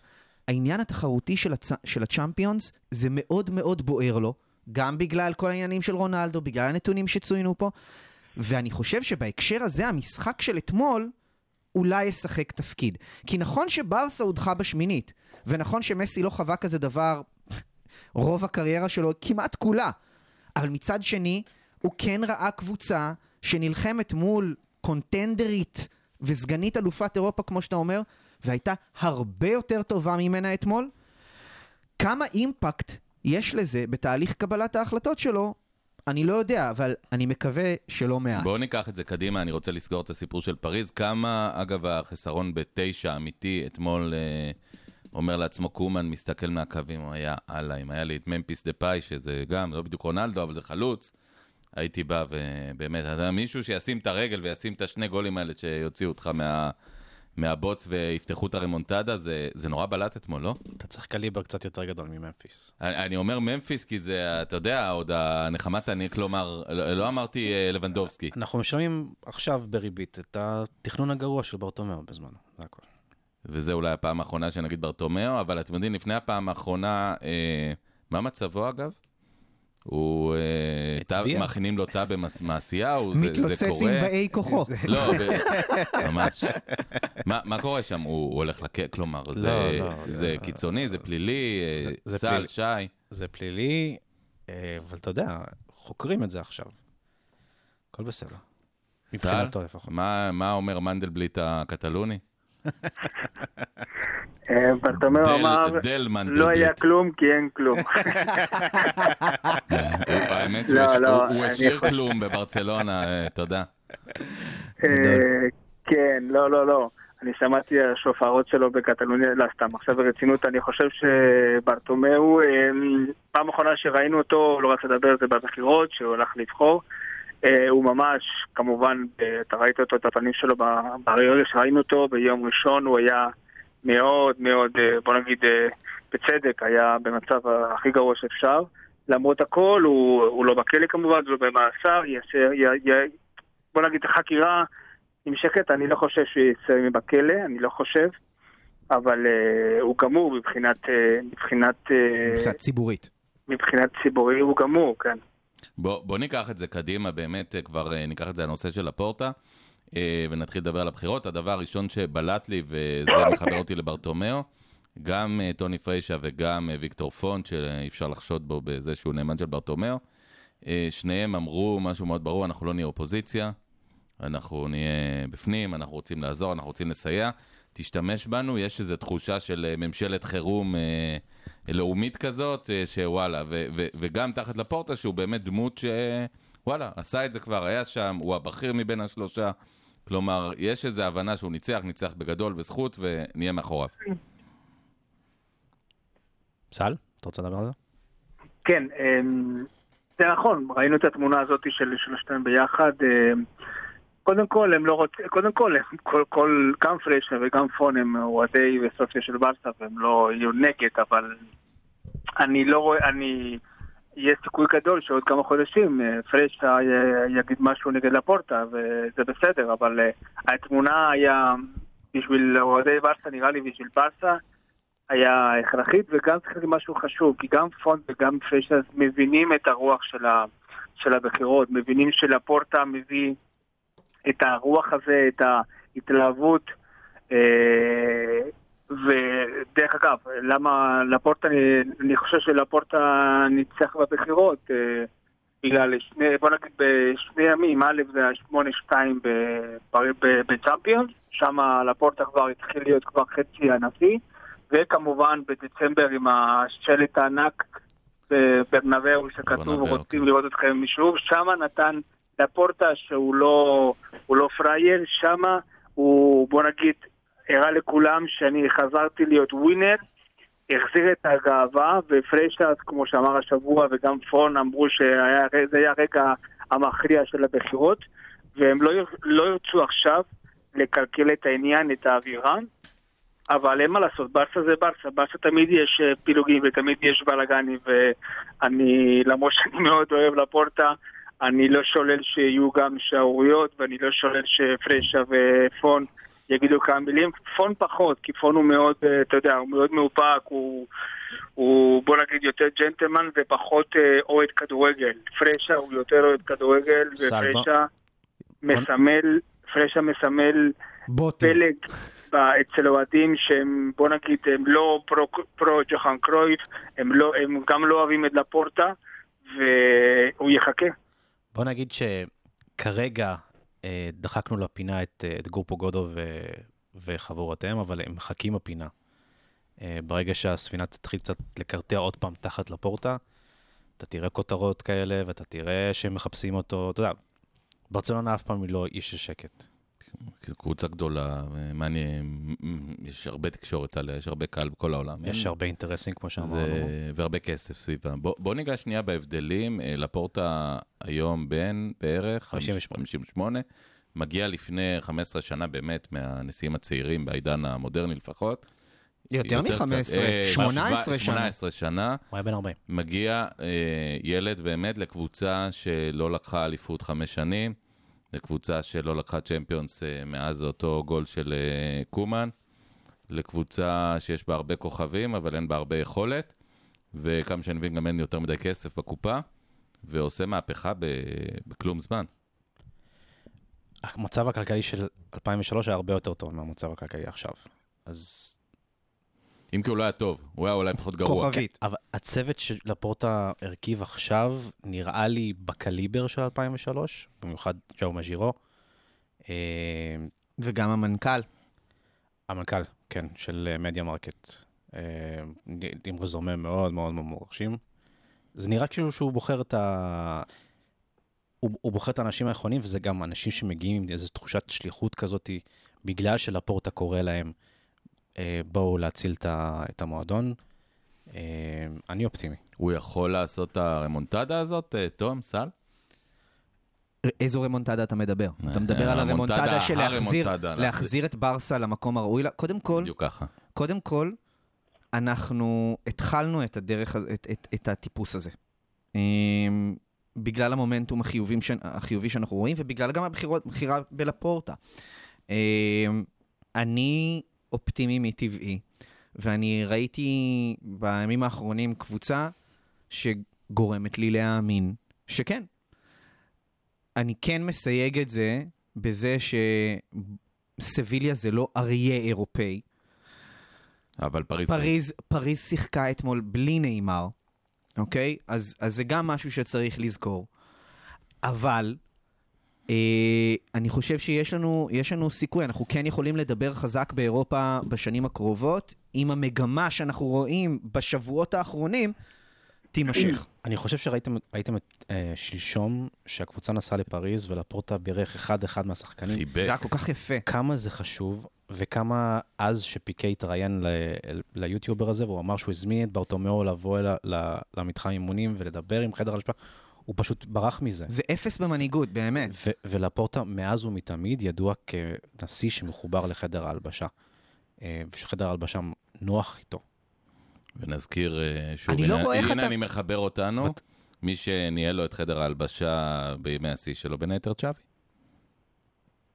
העניין התחרותי של, הצ... של הצ'אמפיונס זה מאוד מאוד בוער לו, גם בגלל כל העניינים של רונלדו, בגלל הנתונים שצוינו פה, ואני חושב שבהקשר הזה המשחק של אתמול אולי ישחק תפקיד. כי נכון שברסה הודחה בשמינית, ונכון שמסי לא חווה כזה דבר רוב הקריירה שלו, כמעט כולה, אבל מצד שני, הוא כן ראה קבוצה שנלחמת מול קונטנדרית וסגנית אלופת אירופה, כמו שאתה אומר, והייתה הרבה יותר טובה ממנה אתמול. כמה אימפקט יש לזה בתהליך קבלת ההחלטות שלו, אני לא יודע, אבל אני מקווה שלא מעט. בואו ניקח את זה קדימה, אני רוצה לסגור את הסיפור של פריז. כמה, אגב, החסרון בתשע, אמיתי, אתמול אה, אומר לעצמו קומן, מסתכל מהקווים, הוא היה הלאה. אם היה לי את ממפיס דה פאי, שזה גם, לא בדיוק רונלדו, אבל זה חלוץ, הייתי בא ובאמת, אתה מישהו שישים את הרגל וישים את השני גולים האלה שיוציאו אותך מה, מהבוץ ויפתחו את הרמונטדה, זה, זה נורא בלט אתמול, לא? אתה צריך קליבר קצת יותר גדול מממפיס. אני, אני אומר ממפיס כי זה, אתה יודע, עוד הנחמת אני, כלומר, לא, לא אמרתי אה, לבנדובסקי. אנחנו משלמים עכשיו בריבית את התכנון הגרוע של ברטומיאו בזמנו, זה הכל. וזה אולי הפעם האחרונה שנגיד ברטומיאו, אבל אתם יודעים, לפני הפעם האחרונה, אה, מה מצבו אגב? הוא... אה, הצביע. תא- מכינים לו תא במעשיהו, זה, זה מתלוצץ עם קורה. באי כוחו. לא, ב- ממש. מה, מה קורה שם? הוא, הוא הולך לכ... כלומר, זה, לא, לא, זה לא. קיצוני, זה פלילי, אה, סל. שי. זה פלילי, אה, אבל אתה יודע, חוקרים את זה עכשיו. הכל בסדר. מבחינתו לפחות. מה, מה אומר מנדלבליט הקטלוני? אה, ברטומיאו דל- אמר. לא היה כלום כי אין כלום. האמת לא, שהוא לא, הוא- אני השאיר כלום בברצלונה, אה, תודה. אה, כן, לא, לא, לא. אני שמעתי על השופרות שלו בקטלוניה, לא סתם, עכשיו ברצינות, אני חושב שברטומיאו, אה, פעם אחרונה שראינו אותו, לא רצה לדבר על זה בבחירות, שהוא הלך לבחור. אה, הוא ממש, כמובן, אה, אתה ראית אותו, את הפנים שלו ב- ברגע שראינו אותו, ביום ראשון הוא היה מאוד מאוד, אה, בוא נגיד, אה, בצדק, היה במצב הכי גרוע שאפשר. למרות הכל, הוא, הוא לא בכלא כמובן, הוא לא במאסר, יעשה, י, י, בוא נגיד, החקירה נמשכת, אני לא חושב שהוא יצא מבכלא, אני לא חושב, אבל אה, הוא גמור מבחינת, מבחינת, מבחינה ציבורית. מבחינת ציבורי, הוא גמור, כן. בוא, בוא ניקח את זה קדימה, באמת, כבר ניקח את זה לנושא של הפורטה, ונתחיל לדבר על הבחירות. הדבר הראשון שבלט לי, וזה מחבר אותי לברטומיאו, גם אה, טוני פריישה וגם אה, ויקטור פונט, אפשר לחשוד בו בזה שהוא נאמן של ברטומיאו, אה, שניהם אמרו משהו מאוד ברור, אנחנו לא נהיה אופוזיציה, אנחנו נהיה בפנים, אנחנו רוצים לעזור, אנחנו רוצים לסייע. תשתמש בנו, יש איזו תחושה של אה, ממשלת חירום אה, לאומית כזאת, אה, שוואלה, ו- ו- וגם תחת לפורטה, שהוא באמת דמות שוואלה, עשה את זה כבר, היה שם, הוא הבכיר מבין השלושה. כלומר, יש איזו הבנה שהוא ניצח, ניצח בגדול, בזכות, ונהיה מאחוריו. סל, אתה רוצה לדבר על זה? כן, אמ, זה נכון, ראינו את התמונה הזאת של שלושתנו ביחד. אמ, קודם כל, הם לא רוצים, קודם כל, הם, כל, כל, גם פרשנר וגם פון הם אוהדי וסופיה של ברסה והם לא יהיו נגד, אבל אני לא רואה, אני, יש סיכוי גדול שעוד כמה חודשים אה, פרשנר י- יגיד משהו נגד לפורטה וזה בסדר, אבל אה, התמונה היה בשביל אוהדי ברסה, נראה לי בשביל ברסה, היה הכרחית וגם צריך להגיד משהו חשוב, כי גם פונט וגם פרשנר מבינים את הרוח של, ה, של הבחירות, מבינים שלפורטה מביא את הרוח הזה, את ההתלהבות. אה, ודרך אגב, למה לפורטה, אני, אני חושב שלפורטה ניצח בבחירות, אה, בגלל שני, בוא נגיד בשני ימים, א' זה ה-8-2 בצ'מפיונס, שם לפורטה כבר התחיל להיות כבר חצי הנשיא, וכמובן בדצמבר עם השלט הענק בברנבאו שכתוב ברנבאו, רוצים כן. לראות אתכם משוב, שם נתן לפורטה שהוא לא, לא פראייר, שם הוא בוא נגיד הראה לכולם שאני חזרתי להיות ווינר, החזיר את הגאווה, ופריישטארט, כמו שאמר השבוע, וגם פון אמרו שזה היה הרגע המכריע של הבחירות, והם לא, לא ירצו עכשיו לקלקל את העניין, את האווירה, אבל אין מה לעשות, ברסה זה ברסה, ברסה תמיד יש אה, פילוגים ותמיד יש בלאגנים, ואני, למרות שאני מאוד אוהב לפורטה, אני לא שולל שיהיו גם שערוריות, ואני לא שולל שפרשה ופון יגידו כמה מילים. פון פחות, כי פון הוא מאוד, אה, אתה יודע, הוא מאוד מאופק, הוא, הוא בוא נגיד יותר ג'נטלמן ופחות אה, אוהד כדורגל. פרשה הוא יותר אוהד כדורגל. ופרשה מסמל, פרשה מסמל. פלג אצל אוהדים שהם, בוא נגיד, הם לא פרו, פרו ג'וחן קרויף, הם, לא, הם גם לא אוהבים את לפורטה, והוא יחכה. בוא נגיד שכרגע דחקנו לפינה את, אה, את גורפו גודו ו, וחבורותיהם, אבל הם מחכים בפינה. אה, ברגע שהספינה תתחיל קצת לקרטע עוד פעם תחת לפורטה, אתה תראה כותרות כאלה, ואתה תראה שהם מחפשים אותו, אתה יודע, ברצלונה אף פעם היא לא איש של שקט. קבוצה גדולה, מעניין, יש הרבה תקשורת עליה, יש הרבה קהל בכל העולם. יש אין- הרבה אינטרסים, כמו שאמרנו. זה... והרבה כסף סביבה. בוא, בוא ניגע שנייה בהבדלים. אה, לפורטה היום בן בערך 58. 58, מגיע לפני 15 שנה באמת מהנשיאים הצעירים בעידן המודרני לפחות. יותר קצת. מ-15, אה, 18 שנה. 18 שנה. הוא היה בן 40. מגיע אה, ילד באמת לקבוצה שלא לקחה אליפות חמש שנים, לקבוצה שלא לקחה צ'מפיונס אה, מאז אותו גול של אה, קומן, לקבוצה שיש בה הרבה כוכבים, אבל אין בה הרבה יכולת, וכמה שאני מבין גם אין יותר מדי כסף בקופה, ועושה מהפכה בכלום זמן. המצב הכלכלי של 2003 היה הרבה יותר טוב מהמצב הכלכלי עכשיו. אז... אם כי הוא לא היה טוב, הוא היה אולי פחות גרוע. כוכבית. אבל הצוות שלפורטה הרכיב עכשיו, נראה לי בקליבר של 2003, במיוחד ג'אומה ג'ירו. אה, וגם המנכ"ל. המנכ"ל, כן, של אה, מדיה מרקט. אה, עם רזומה מאוד מאוד מרשים. זה נראה כאילו שהוא בוחר את ה... הוא, הוא בוחר את האנשים הנכונים, וזה גם אנשים שמגיעים עם איזו תחושת שליחות כזאת, בגלל שלפורטה קורא להם, בואו להציל את, המועדון. אה, אני אופטימי. הוא יכול לעשות את ה remontada הזאת, אה, תום, סל? איזו רמונטדה אתה מדבר? אתה מדבר על הרמונטדה, של להחזיר, את ברסה למקום הראוי לה. קודם כל, בדיוק ככה. קודם כל, אנחנו התחלנו את הדרך, את, את, את הטיפוס הזה. בגלל המומנטום החיובים ש... החיובי שאנחנו רואים, ובגלל גם הבחירות, הבחירה בלפורטה. אני אופטימי מטבעי, ואני ראיתי בימים האחרונים קבוצה שגורמת לי להאמין שכן. אני כן מסייג את זה בזה שסביליה זה לא אריה אירופאי. אבל פריז... פריז, פריז שיחקה אתמול בלי נאמר, אוקיי? אז, אז זה גם משהו שצריך לזכור. אבל אני חושב שיש לנו, יש לנו סיכוי, אנחנו כן יכולים לדבר חזק באירופה בשנים הקרובות, אם המגמה שאנחנו רואים בשבועות האחרונים תימשך. אני חושב שראיתם הייתם, אה, שלשום שהקבוצה נסעה לפריז ולפורטה בירך אחד-אחד מהשחקנים. זה חיבק. היה כל כך יפה. כמה זה חשוב, וכמה אז שפיקי התראיין ל- ליוטיובר הזה, והוא אמר שהוא הזמין את ברטומיאו לבוא ל- למתחם אימונים ולדבר עם חדר הלשכה, הוא פשוט ברח מזה. זה אפס במנהיגות, באמת. ו- ולפורטה מאז ומתמיד ידוע כנשיא שמחובר לחדר ההלבשה. אה, ושחדר ההלבשה נוח איתו. ונזכיר אה, שוב, אני לא הנה, רואה איך הנה אתה- אני מחבר אותנו, מי שניהל לו את חדר ההלבשה בימי השיא שלו, בין היתר צ'אבי.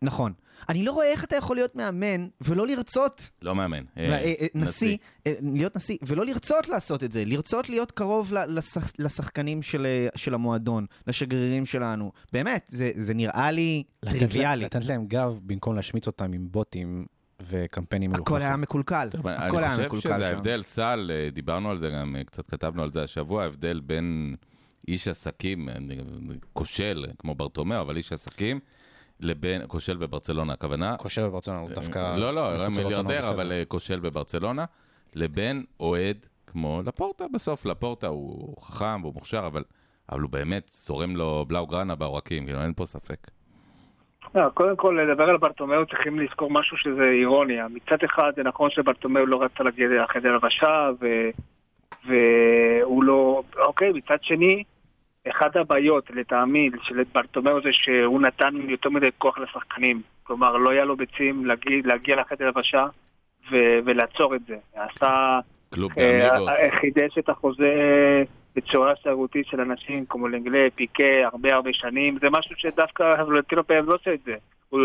נכון. אני לא רואה איך אתה יכול להיות מאמן ולא לרצות לא מאמן. אה, ו- אה, אה, נשיא, אה, להיות נשיא, ולא לרצות לעשות את זה, לרצות להיות קרוב לשח- לשחקנים של, אה, של המועדון, לשגרירים שלנו. באמת, זה, זה נראה לי לתת טריוויאלי. לתת להם גב במקום להשמיץ אותם עם בוטים וקמפיינים הכל היה מקולקל, הכל אני היה חושב מקולקל שזה שם. ההבדל, סל, אה, דיברנו על זה גם, אה, קצת כתבנו על זה השבוע, ההבדל בין איש עסקים, אה, כושל, כמו ברטומאו, אבל איש עסקים, לבין, כושל בברצלונה, הכוונה, כושר בברצלונה, הוא דווקא... לא, לא, הוא מיליארדר. אבל אה, כושל בברצלונה, לבין אוהד כמו לפורטה בסוף. לפורטה הוא חכם והוא מוכשר, אבל, אבל הוא באמת צורם לו בלאו גראנה בעורקים, כאילו, אין פה ספק. לא, קודם כל, לדבר על ברטומיאו צריכים לזכור משהו שזה אירוניה. מצד אחד, זה נכון שברטומיאו לא רצה להגיע לחדר הלבשה, ו... והוא לא... אוקיי, מצד שני, אחת הבעיות, לטעמי, של ברטומיאו זה שהוא נתן יותר מדי כוח לשחקנים. כלומר, לא היה לו ביצים להגיע, להגיע לחדר הלבשה ו... ולעצור את זה. עשה... קלוב אה, דאמיגוס. חידש את החוזה בצורה שערותית של אנשים כמו לנגלה, פיקה, הרבה הרבה שנים. זה משהו שדווקא ולנטינו פעם לא עושה את זה. הוא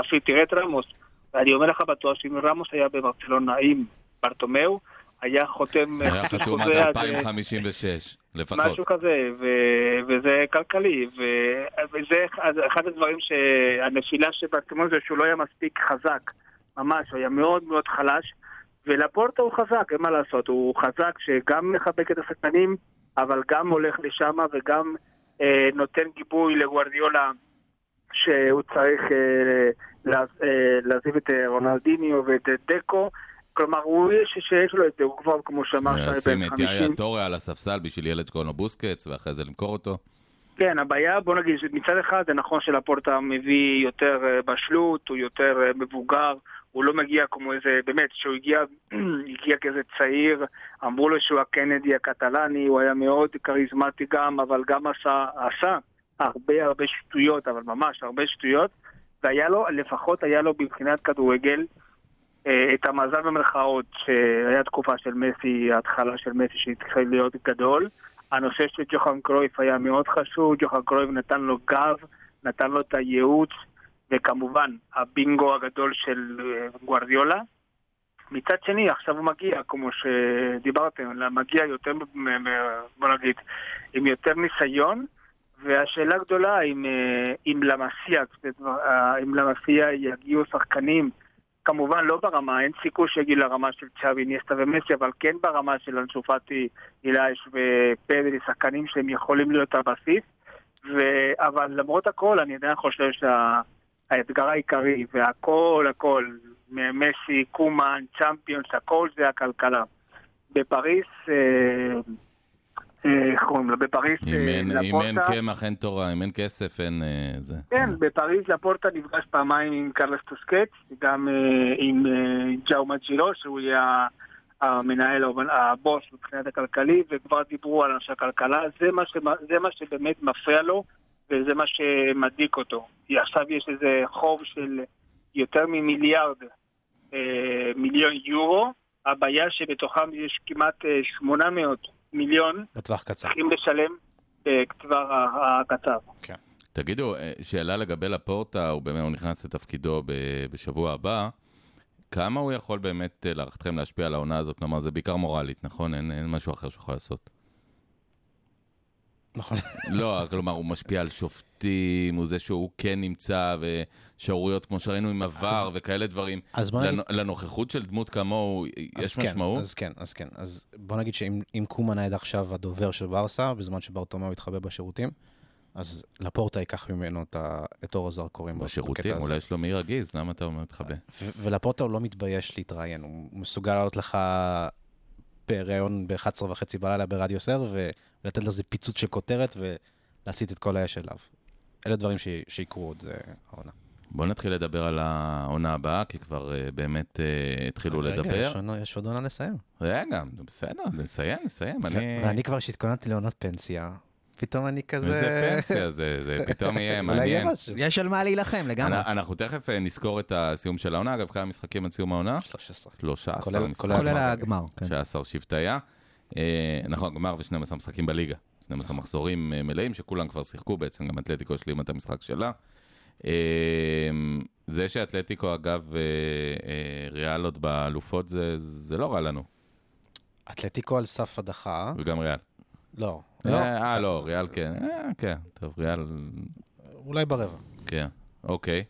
אפילו תראה את רמוס. אני אומר לך בטוח שאם רמוס היה בברצלונה עם ברטומיאו, היה חותם היה חידוש חתום עד חוזה עד, 2056, לפחות. משהו כזה, ו- וזה כלכלי, ו- וזה אחד- הדברים שהנפילה של ברטמון זה שהוא לא היה מספיק חזק, ממש, הוא היה מאוד מאוד חלש, ולפורטה הוא חזק, אין מה לעשות, הוא חזק שגם מחבק את השחקנים, אבל גם הולך לשם וגם אה, נותן גיבוי לגוארדיולה שהוא צריך אה, לעז- אה, את אה, רונלדיניו ואת אה, דקו, כלומר, הוא יש שיש לו את זה, הוא כבר, כמו שאמר, שי לשים בן את 50. יאיה טורה על הספסל בשביל ילד שקוראים לו בוסקץ, ואחרי זה למכור אותו. כן, הבעיה, בוא נגיד, מצד אחד זה נכון שלפורטה מביא יותר אה, בשלות, הוא יותר אה, מבוגר, הוא לא מגיע כמו איזה, באמת, כשהוא הגיע, הגיע כאיזה צעיר, אמרו לו שהוא הקנדי הקטלני, הוא היה מאוד כריזמטי גם, אבל גם עשה, עשה הרבה הרבה שטויות, אבל ממש הרבה שטויות, והיה לו, לפחות היה לו מבחינת כדורגל, אה, את המזל במרכאות, שהיה תקופה של מסי, ההתחלה של מסי שהתחיל להיות גדול. הנושא של ג'וחן קרויף היה מאוד חשוב, ג'וחן קרויף נתן לו גב, נתן לו את הייעוץ, וכמובן הבינגו הגדול של אה, גוארדיולה. מצד שני, עכשיו הוא מגיע, כמו שדיברתם, מגיע יותר, בוא נגיד, עם יותר ניסיון, והשאלה הגדולה אם, אה, למסיע, אה, אם למסיע יגיעו שחקנים כמובן לא ברמה, אין סיכוי שיגיעו לרמה של צ'אבי, ניסטה ומסי, אבל כן ברמה של אנסו פאטי, אילייש ופדרי, שחקנים שהם יכולים להיות הבסיס. ו... אבל למרות הכל, אני עדיין חושב שה... האתגר העיקרי והכל הכל, מסי, קומן, צ'מפיונס, הכל זה הכלכלה. בפריס, אה, איך קוראים לו? בפריס, אם אה, אם אין לפורטה- קמח, אין תורה, אם אין כסף, אין אה, זה. כן, בפריז לפורטה נפגש פעמיים עם קרלס טוסקט, גם אה, עם אה, ג'אומה ג'ירו, שהוא יהיה המנהל, הבוס מבחינת הכלכלי, וכבר דיברו על אנשי הכלכלה, זה מה, זה מה שבאמת מפריע לו, וזה מה שמדאיג אותו. כי עכשיו יש איזה חוב של יותר ממיליארד אה, מיליון יורו, הבעיה שבתוכם יש כמעט אה, 800 מיליון בטווח קצר. צריכים לשלם בטווח ה- הקצר. תגידו, אה, שאלה לגבי לפורטה, הוא באמת, הוא נכנס לתפקידו ב- בשבוע הבא. כמה הוא יכול באמת, אה, להערכתכם, להשפיע על העונה הזאת? כלומר, זה בעיקר מורלית, נכון? אין, אין משהו אחר שהוא יכול לעשות. נכון. לא, כלומר, הוא משפיע על שופטים, הוא זה שהוא כן נמצא, ושערוריות כמו שראינו עם עבר וכאלה דברים. אז בוא נגיד... לנ- לנוכחות של דמות כמוהו, אז יש כן, משמעות? אז כן, אז כן. אז בוא נגיד שאם אם קומן היה עכשיו הדובר של ברסה, בזמן שברטומיאו התחבא בשירותים, אז לפורטה ייקח ממנו את אור הזרקורים. בשירותים. אולי יש לו מעי רגיז, למה אתה מתחבא? ולפורטה הוא לא מתבייש להתראיין, הוא מסוגל לעלות לך בריאיון ב-11 וחצי בלילה ברדיו סר, ולתת לזה פיצוץ של כותרת ולהסיט את כל האש אליו. אלה דברים ש- שיקרו עוד אה, העונה. בוא נתחיל לדבר על העונה הבאה, כי כבר אה, באמת אה, התחילו רגע, לדבר. יש עונה- יש עוד עונה לסיים. רגע, בסדר, נסיים, נסיים. ו- אני... ואני כבר שהתכוננתי לעונת פנסיה, פתאום אני כזה... איזה פנסיה זה, זה פתאום יהיה מעניין. יש על מה להילחם לגמרי. אנ- אנחנו תכף אה, נזכור את הסיום של העונה. אגב, כמה משחקים עד סיום העונה? 13. 13 כולל- משחקים. כולל הגמר, כן. 19 שבטיה. אה, נכון, גמר ו-12 משחקים בליגה. 12 מחזורים אה, מלאים שכולם כבר שיחקו, בעצם גם אתלטיקו השלימה את המשחק שלה. זה שאתלטיקו, אגב, ריאלות באלופות, זה, לא רע לנו. אתלטיקו על סף הדחה, כן. וגם ריאל. לא, אה, לא, אה, לא, ריאל כן. אה, כן, טוב, ריאל, אולי ברבע, כן. אוקיי.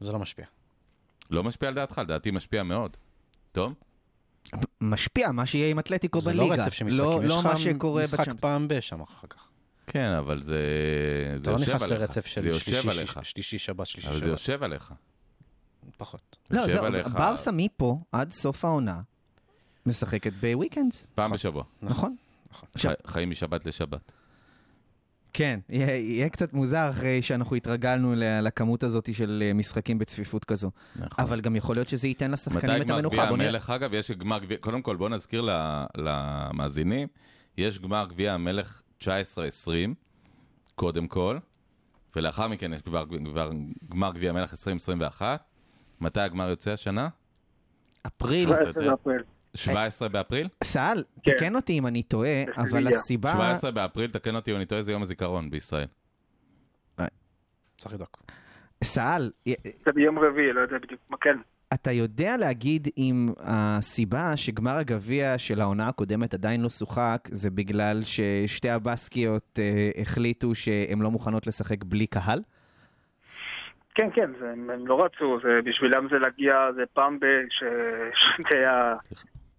זה לא משפיע. לא משפיע על דעתך, לדעתי משפיע מאוד. טוב? משפיע מה שיהיה עם אתלטיקו זה בליגה. לא רצף של משחקים, לא, יש לא לך משחק. פעם בשם אחר כך. כן, אבל זה, זה אתה לא יושב נכנס. לרצף זה של יושב שלישי, עליך. שלישי, שבת, שלישי, אבל זה שבת. יושב עליך. פחות. לא, יושב זהו, עליך ברסה מפה עד סוף העונה משחקת בוויקנדס. פעם בשבוע. נכון. עכשיו- חי- חיים משבת לשבת. כן, יהיה, יהיה קצת מוזר אחרי שאנחנו התרגלנו לכמות הזאת של אה, משחקים בצפיפות כזו. נכון. אבל גם יכול להיות שזה ייתן לשחקנים מתי את גמר המנוחה. גביע בוא נראה. המלך? אגב, יש גמר גביע, קודם כל בוא נזכיר ל- למאזינים, יש גמר גביע המלך 19-20, קודם כל, ולאחר מכן יש כבר, כבר גמר גביע המלך 2021. מתי הגמר יוצא השנה? אפריל. 17 באפריל. 17 באפריל? סל, כן. תקן אותי אם אני טועה, אבל. הסיבה... 17 באפריל, תקן אותי אם אני טועה, זה יום הזיכרון בישראל. צריך לבדוק. סל, זה ביום רביעי, לא יודע בדיוק מה כן. אתה יודע להגיד אם הסיבה שגמר הגביע של העונה הקודמת עדיין לא שוחק, זה בגלל ששתי הבסקיות אה, החליטו שהן לא מוכנות לשחק בלי קהל? כן, כן, זה, הם, הם לא רצו, זה, בשבילם זה להגיע, זה פעם ב... ש- שתי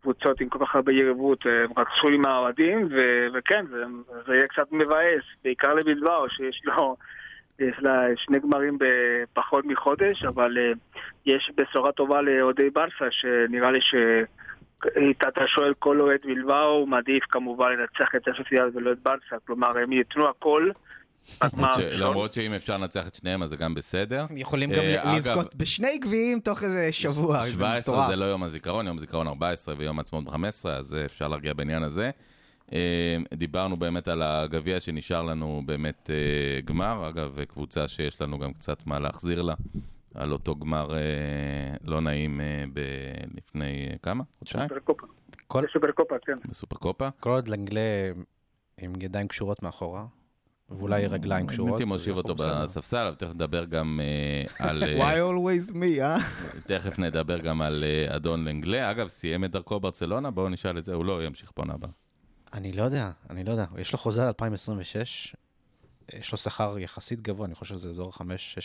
הקבוצות עם כל כך הרבה יריבות, הם רצו עם האוהדים, ו, וכן, זה, זה יהיה קצת מבאס, בעיקר לבלבאו, שיש לו... יש לה שני גמרים בפחות מחודש, אבל אה, יש בשורה טובה לאוהדי ברסה, שנראה לי ש... אתה שואל כל אוהד בלבאו, הוא מעדיף כמובן לנצח את אסוסיאל ולא את ברסה, כלומר הם ייתנו הכל. הראשון. למרות שאם אפשר לנצח את שניהם אז זה גם בסדר. הם יכולים אה, גם אגב- לזכות בשני גביעים תוך איזה שבוע, זה 17 מטורף. זה לא יום הזיכרון, יום הזיכרון 14 ויום העצמאות 15, אז אה, אפשר להרגיע בעניין הזה. אה, דיברנו באמת על הגביע שנשאר לנו באמת אה, גמר, אגב, קבוצה שיש לנו גם קצת מה להחזיר לה, על אותו גמר אה, לא נעים אה, ב- לפני אה, כמה? חודשיים? סופרקופה. כל- סופרקופה, כן. בסופר קופה. כל עוד לנגלה עם ידיים קשורות מאחורה, ואולי רגליים קשורות. הייתי מושיב אותו. בספסל, אבל תכף נדבר גם אה, על... אה, Why always me, אה? תכף נדבר גם על אה, אדון לנגלה. אגב, סיים את דרכו ברצלונה, בואו נשאל את זה, הוא לא ימשיך פה הבאה. אני לא יודע, אני לא יודע. יש לו חוזה על 2026, יש לו שכר יחסית גבוה, אני חושב שזה אזור 5-6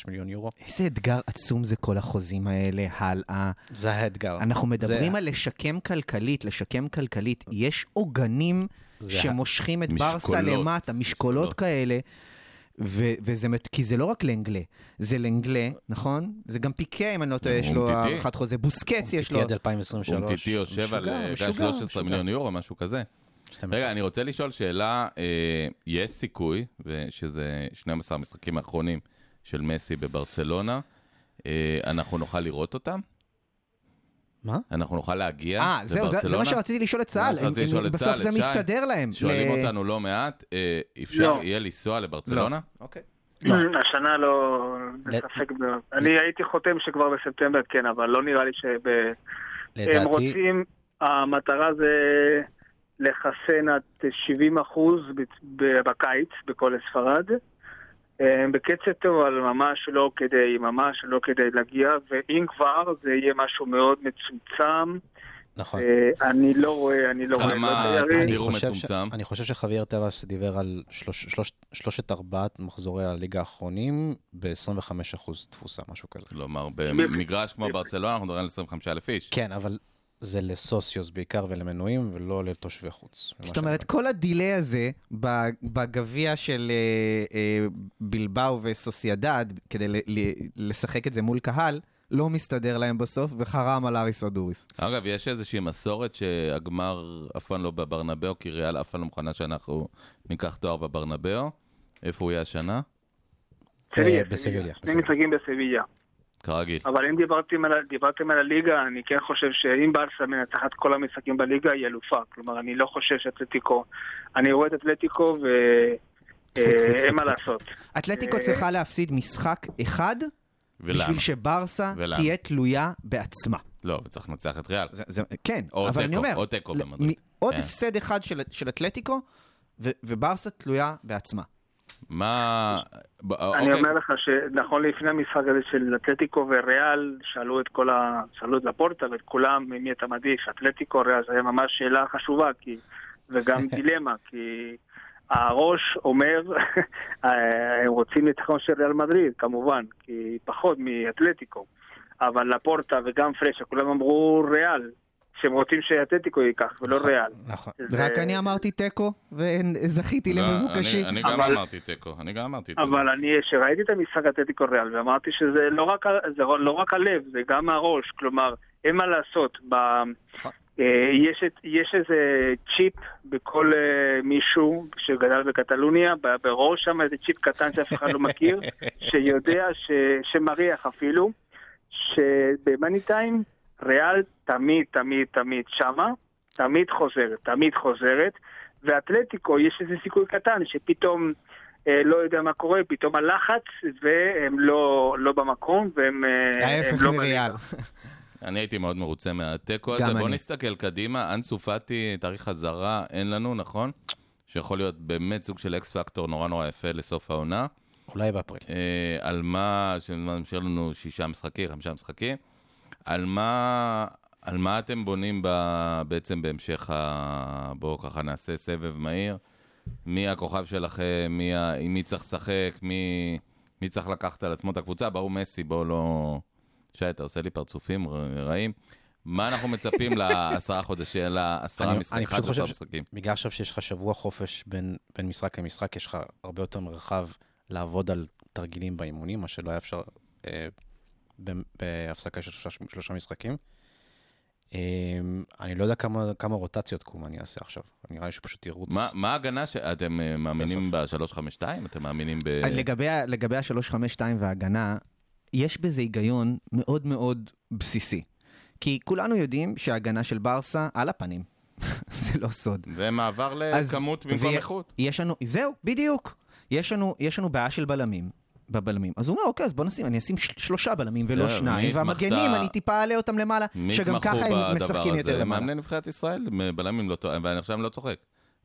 מיליון יורו. איזה אתגר עצום זה כל החוזים האלה, הלאה. זה האתגר. אנחנו מדברים זה- על לשקם כלכלית, לשקם כלכלית. יש עוגנים זה שמושכים את ברסה משקולות. למטה, משקולות משקולות. כאלה. ו- וזה, מת- כי זה לא רק לנגלה, זה לנגלה, נכון? זה גם פיקה, אם אני לא טועה, יש לו אומטיטי. הארכת חוזה, בוסקץ יש לו. תהיה עד 2023. אומטיטי יושב על משוגע, אה, משוגע, 13 משוגע. מיליון יורו, משהו כזה. 12. רגע, אני רוצה לשאול שאלה, אה, יש סיכוי, שזה 12 המשחקים האחרונים של מסי בברצלונה, אה, אנחנו נוכל לראות אותם? מה? אנחנו נוכל להגיע אה, זהו, זה- זה? מה שרציתי לשאול את זה מה צה"ל. שרציתי הם- לשאול הם- את בסוף צה"ל, זה. מסתדר להם. שואלים ל- אותנו לא מעט, אה, אפשר לא. יהיה לנסוע לברצלונה? אוקיי. השנה לא... בספק ב... אני הייתי חותם שכבר בספטמבר כן, אבל לא נראה לי שב... הם לדעתי, רוצים, המטרה זה לחסן עד 70 אחוז בקיץ בכל ספרד. הם בקצב טוב, אבל ממש לא כדי, ממש לא כדי להגיע, ואם כבר זה יהיה משהו מאוד מצומצם. נכון. אה, אני לא רואה, אני לא רואה. כמה ש- מצומצם? אני חושב שחוויאר טבעס דיבר על שלוש- שלוש- שלושת ארבעת מחזורי הליגה האחרונים ב-25% תפוסה, משהו כזה. כלומר, במגרש כמו ברצלונה אנחנו מדברים על 25,000 איש. כן, אבל זה לסוציוס בעיקר ולמנויים, ולא לתושבי חוץ. זאת אומרת, כל הדיליי הזה ב- בגביע של אה, אה, בלבאו וסוסיידד, כדי ל- ל- לשחק את זה מול קהל, לא מסתדר להם בסוף, וחרם על אריס אדוריס. אגב, יש איזושהי מסורת שהגמר אף פעם לא בברנבאו, כי ריאל אף פעם לא מוכנה שאנחנו ניקח תואר בברנבאו. איפה הוא יהיה השנה? סביליה, בסביליה, סביליה. שני בסביליה. משחקים בסביליה. כרגיל. אבל אם דיברתם על, דיברתם על הליגה, אני כן חושב שאם ברסה מנצחת כל המשחקים בליגה, היא אלופה. כלומר, אני לא חושב שאתלטיקו... אני רואה את אתלטיקו ואין מה לעשות. אתלטיקו אה, צריכה להפסיד משחק אחד, ולמה? בשביל שברסה ולמה? תהיה תלויה בעצמה. לא, וצריך לנצח את ריאל. זה, זה, כן, אבל אני תיקו, אומר, או תיקו במדריד. עוד כן. הפסד אחד של, של אתלטיקו, ו, וברסה תלויה בעצמה. מה... ב- אני אוקיי. אומר לך שנכון לפני המשחק הזה של אתלטיקו וריאל, שאלו את כל ה... שאלו את לפורטה ואת כולם, מי אתה מעדיף, אתלטיקו, ריאל, זו ממש שאלה חשובה, כי... וגם דילמה, כי הראש אומר, הם רוצים ניצחון של ריאל מדריד, כמובן, כי פחות מאתלטיקו. אבל לפורטה וגם פרשה, כולם אמרו ריאל, שהם רוצים שאתלטיקו ייקח, ולא ריאל. נכון. זה- רק אני אמרתי תיקו, וזכיתי לא, למבוקשי. אני- אני גם אבל- אמרתי תיקו, אני גם אמרתי תיקו. אבל אני, כשראיתי את המשחק אתלטיקו ריאל, ואמרתי שזה לא רק, לא רק הלב, זה גם הראש, כלומר, אין מה לעשות. ב, נכון. אה, יש, יש איזה צ'יפ בכל אה, מישהו שגדל בקטלוניה, בראש שם איזה צ'יפ קטן שאף אחד לא מכיר, שיודע, ש, שמריח אפילו, שבמאני טיים ריאל תמיד, תמיד, תמיד שמה, תמיד חוזרת, תמיד חוזרת, ואתלטיקו יש איזה סיכוי קטן שפתאום אה, לא יודע מה קורה, פתאום הלחץ, והם לא, לא במקום, והם אה, הם ההפך לא מריאל. אני הייתי מאוד מרוצה מהתיקו הזה. בואו. נסתכל קדימה. אנסו פאטי, תאריך חזרה אין לנו, נכון? שיכול להיות באמת סוג של אקס פקטור נורא נורא יפה לסוף העונה. אולי באפריל. אה, על מה, שמשאיר לנו שישה משחקים, חמישה משחקים. על מה, על מה אתם בונים ב, בעצם בהמשך ה... בואו ככה נעשה סבב מהיר. מי הכוכב שלכם, מי, ה... מי צריך לשחק, מי... מי צריך לקחת על עצמו את הקבוצה. ברור מסי, בואו לא... שי, אתה עושה לי פרצופים רעים. מה אנחנו מצפים לעשרה חודשים, לעשרה משחקים, אני פשוט 11 חושב ש- משחקים? בגלל עכשיו שיש לך שבוע חופש בין, בין משחק למשחק, יש לך הרבה יותר מרחב לעבוד על תרגילים באימונים, מה שלא היה אפשר אה, בהפסקה של שלושה, שלושה משחקים. אה, אני לא יודע כמה, כמה רוטציות קום אני אעשה עכשיו. נראה לי שפשוט ירוץ. מה, מה ההגנה שאתם אה, מאמינים ב-352? אתם מאמינים ב... לגבי, ה- לגבי ה-352 וההגנה, יש בזה היגיון מאוד מאוד בסיסי. כי כולנו יודעים שההגנה של ברסה על הפנים. זה לא סוד. זה מעבר לכמות במקום איכות. יש לנו, זהו, בדיוק. יש לנו, יש לנו בעיה של בלמים. בבלמים. אז הוא אומר, אוקיי, אז בוא נשים, אני אשים של- שלושה בלמים ולא לא, שניים, והמגנים, אני טיפה אעלה אותם למעלה, שגם ככה הם משחקים? יותר למעלה. מאמני נבחרת ישראל, בלמים לא טובים, ואני עכשיו לא צוחק.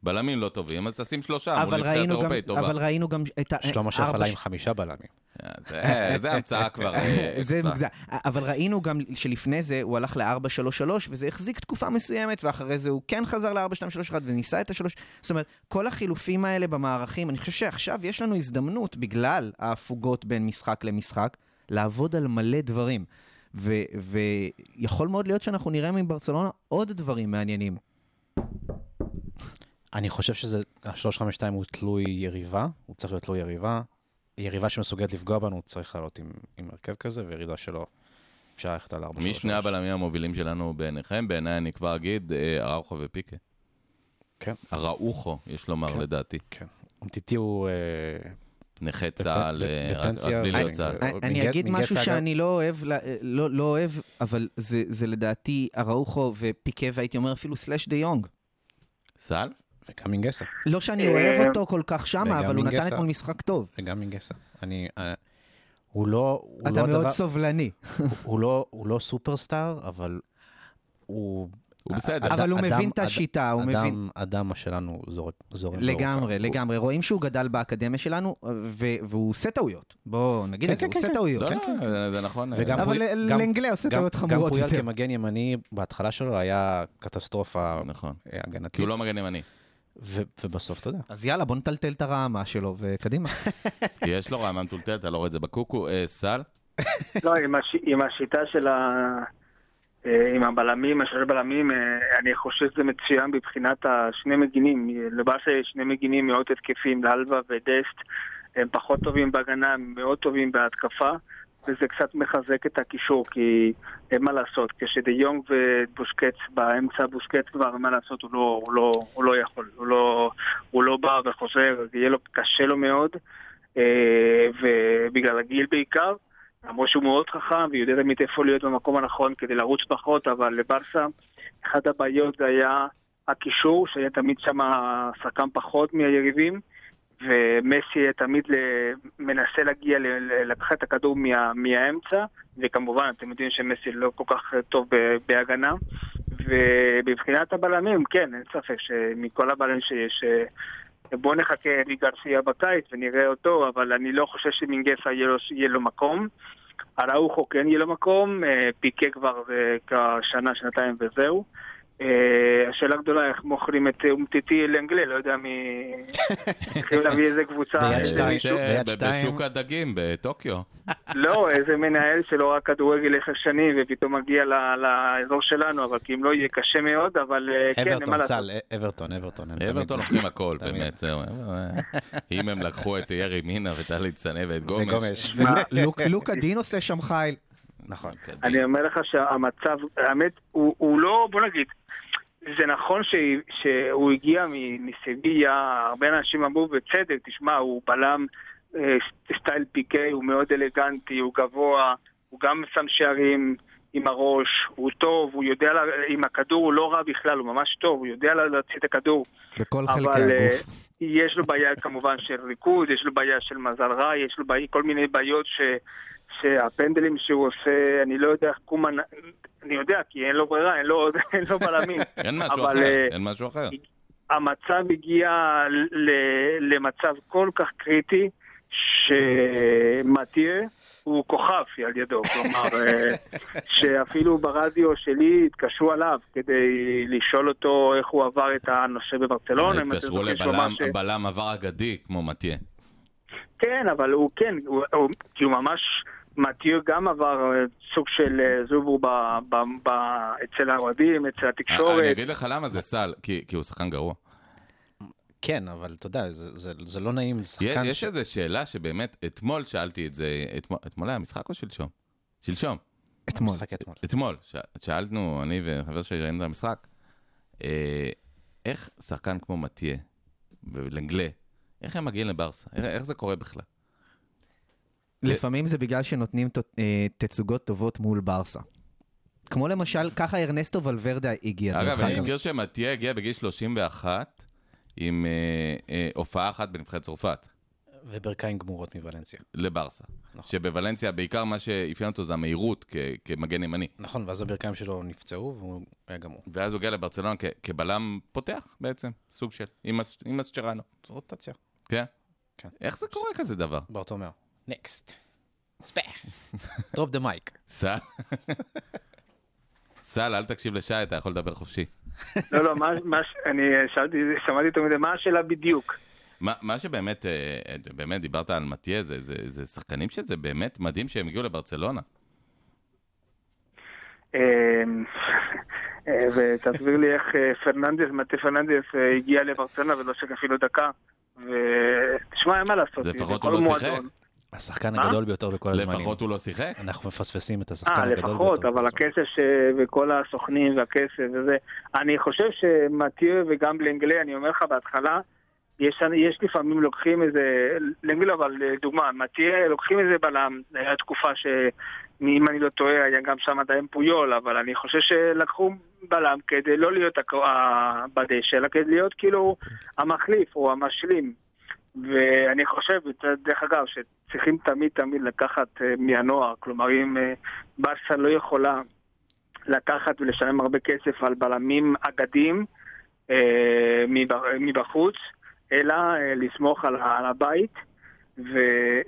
בלמים לא טובים, אז תשים שלושה מול אבל נבחרת ראינו, גם, אירופאית טובה. אבל ראינו גם את ה... שלמה ארבע עלה עם חמישה בלמים. זה- זה המצאה כבר אה, זה. אבל ראינו גם שלפני זה הוא הלך ל-4-3-3, וזה החזיק תקופה מסוימת, ואחרי זה הוא כן חזר ל-4-2-3-1 וניסה את השלוש. זאת אומרת, כל החילופים האלה במערכים, אני חושב שעכשיו יש לנו הזדמנות, בגלל ההפוגות בין משחק למשחק, לעבוד על מלא דברים. ו- ויכול מאוד להיות שאנחנו נראה מברצלונה עוד דברים מעניינים. אני חושב שזה, ה-352 הוא תלוי יריבה, הוא צריך להיות תלוי יריבה. יריבה שמסוגלת לפגוע בנו, צריך לעלות עם, עם הרכב כזה, וירידה שלו, אפשר ללכת על 4 מי שני הבלמים המובילים שלנו בעיניכם? בעיניי אני כבר אגיד, אה, אראוכו ופיקה. כן. אראוכו, יש לומר כן. לדעתי. כן. אומטיטי הוא... אה, נכה צה"ל, אה, רק- בלי אני- להיות צה"ל. אה, אני אגיד משהו שאני לא אוהב, לא- לא לא אוהב, אבל זה זה לדעתי אראוחו ופיקה, והייתי אומר אפילו סלאש דה יונג. סל? וגם מינגסה, לא שאני אה, אוהב אותו כל כך שמה, וגם אבל הוא נתן. אתמול משחק טוב. וגם מינגסה. אני... אה, הוא לא... הוא אתה לא מאוד הדבר- סובלני. הוא לא- הוא לא סופרסטאר, אבל הוא... הוא בסדר. אד- אבל הוא אדם- מבין את השיטה, הוא מבין. אדם, שלנו זורק, זורם לגמרי. לגמרי. רואים שהוא גדל באקדמיה שלנו, ו- והוא עושה טעויות. בואו נגיד כן, את זה, כן, הוא כן, עושה כן. טעויות. לא, כן, לא, כן, זה- נכון. אה, אבל גם- לנגלה עושה גם- טעויות חמורות גם יותר. פויאל כמגן ימני, בהתחלה שלו היה קטסטרופה נכון. אה, הגנתית. כי הוא לא מגן ימני. ו- ובסוף, אתה יודע. אז יאללה, בוא נטלטל את הרעמה שלו, וקדימה. יש לו רעמה מטולטלת, אתה לא רואה את זה בקוקו. אה, סל? לא, עם, הש... עם השיטה של ה... אה, עם הבלמים, השלוש בלמים, אה, אני חושב שזה מצוין מבחינת השני מגינים. לבאסה יש שני מגינים מאוד התקפים, לאלבה ודסט. הם פחות טובים בהגנה, הם מאוד טובים בהתקפה, וזה קצת מחזק את הקישור, כי אין מה לעשות. כשדה יונג ובוסקץ באמצע, בוסקץ כבר, מה לעשות, הוא לא, הוא לא, הוא לא יכול. הוא לא, הוא לא בא וחוזר, יהיה לו, קשה לו מאוד, אה, ובגלל הגיל בעיקר. למרות שהוא מאוד חכם ויודע תמיד איפה להיות במקום הנכון כדי לרוץ פחות, אבל לברסה, אחת הבעיות היה הקישור, שהיה תמיד שם שחקן פחות מהיריבים, ומסי תמיד מנסה להגיע, לקחת את הכדור מה, מהאמצע, וכמובן, אתם יודעים שמסי לא כל כך טוב בהגנה, ומבחינת הבלמים, כן, אין ספק שמכל הבלמים שיש... אה, בואו נחכה לגרסיה בקיץ ונראה אותו, אבל אני לא חושב שמינגסה יהיה לו, יהיה לו מקום. אראוחו כן יהיה לו מקום, אה, פיקה כבר אה, כשנה, שנתיים וזהו. אה, השאלה הגדולה איך מוכרים את אומטיטי לאנגלה, לא יודע מי... צריכים להביא איזה קבוצה... איזה. מישהו-. בשוק הדגים בטוקיו. לא, איזה מנהל שלא רק כדורגל עשר שנים ופתאום מגיע לאזור שלנו, אבל כי אם לא יהיה קשה מאוד, אבל אה, כן, אין מה אברטון, לעשות. סל, אה, אברטון, אברטון. אברטון תמיד- לוקחים הכל. באמת, זהו. אם הם לקחו את ירי מינה וטלי צנע ואת גומש. וגומש. ולוק- לוקה דין עושה שם חיל. נכון. אני אומר לך שהמצב, האמת, הוא, הוא לא, בוא נגיד, זה נכון ש, שהוא הגיע מ- מסביה, הרבה אנשים אמרו בצדק, תשמע, הוא בלם אה, סטייל פיקי, הוא מאוד אלגנטי, הוא גבוה, הוא גם שם שערים עם הראש, הוא טוב, הוא יודע, לה- עם הכדור הוא לא רע בכלל, הוא ממש טוב, הוא יודע לה- להוציא את הכדור. בכל חלקי אבל אה, הגוף. יש לו בעיה כמובן של ריכוז, יש לו בעיה של מזל רע, יש לו בעיה, כל מיני בעיות ש, שהפנדלים שהוא עושה, אני לא יודע איך קומן, אני יודע, כי אין לו ברירה, אין לו, אין לו בלמים. אין משהו אבל, אחר, אה, אין משהו אחר. המצב הגיע למצב כל כך קריטי, שמטיה הוא כוכב על ידו, כלומר, אה, שאפילו ברדיו שלי התקשרו עליו כדי לשאול אותו איך הוא עבר את הנושא בברצלונה. אתם התקשרו לבלם עבר אגדי כמו מתיה. כן, אבל הוא כן, הוא, הוא, כי הוא ממש, מתיו גם עבר אה, סוג של אה, זובור ב, ב, ב, אצל האוהדים, אצל אני התקשורת. אגיד לך למה זה סל, כי כי הוא שחקן גרוע. כן, אבל אתה יודע, זה- זה זה לא נעים יש לשחקן... יש ש- איזו שאלה שבאמת, אתמול שאלתי את זה, אתמול- אתמול היה משחק או שלשום? שלשום. אתמול. אתמול. אתמול, ש- שאלנו, אני וחבר שלי ראינו את המשחק, אה, איך שחקן כמו מתיה ולנגלה, איך הם מגיעים לברסה? איך, איך זה קורה בכלל? לפעמים זה בגלל שנותנים ת- אה, תצוגות טובות מול ברסה. כמו למשל, ככה ארנסטו ולוורדה הגיע. אגב, אני אגב. אזכיר שמתיה הגיע בגיל 31 עם אה, אה, הופעה אחת בנבחרת צרפת. וברכיים גמורות מוולנסיה. לברסה. נכון. שבוולנסיה בעיקר מה שאפיין אותו זה המהירות כ- כמגן ימני. נכון, ואז הברכיים שלו נפצעו והוא היה גמור. ואז הוא הגיע לברצלונה כ- כבלם פותח בעצם, סוג של, עם מס- עם מסצ'רנו. זו רוטציה. כן? כן. איך זה קורה כזה דבר? ברטומאו. next. ספאח. drop the mic. סל? סל, אל תקשיב לשי, אתה יכול לדבר חופשי. לא, לא, מה, אני שאלתי, שמעתי תמיד, מה השאלה בדיוק? מה, מה שבאמת, אה, באמת דיברת על מתיה, זה, זה, זה שחקנים שזה באמת מדהים שהם הגיעו לברצלונה. אה, אה, ותסביר לי איך אה, פרננדס, מטה פרננדס אה, הגיע לברצלונה ולא שיחק אפילו דקה. ותשמע, אין מה לעשות. לפחות זה הוא כל לא שיחק. השחקן? הגדול ביותר בכל הזמנים. לפחות הוא לא שיחק. אנחנו מפספסים את השחקן אה, הגדול ביותר. לפחות, בכל אבל. הכסף ש... וכל הסוכנים והכסף וזה. אני חושב שמטיו וגם לנגלה, אני אומר לך בהתחלה, יש, יש לפעמים לוקחים איזה, לנגלה אבל לדוגמה, מטיו לוקחים איזה בלם, הייתה תקופה ש... אם אני לא טועה, היה גם שם עדיין פויול, אבל אני חושב שלקחו בלם כדי לא להיות בדשא, אלא כדי להיות כאילו המחליף או המשלים. ואני חושב, דרך אגב, שצריכים תמיד תמיד לקחת אה, מהנוער. כלומר, אם אה, ברסה לא יכולה לקחת ולשלם הרבה כסף על בלמים אגדים אה, מב- מבחוץ, אלא לסמוך על הבית. ו,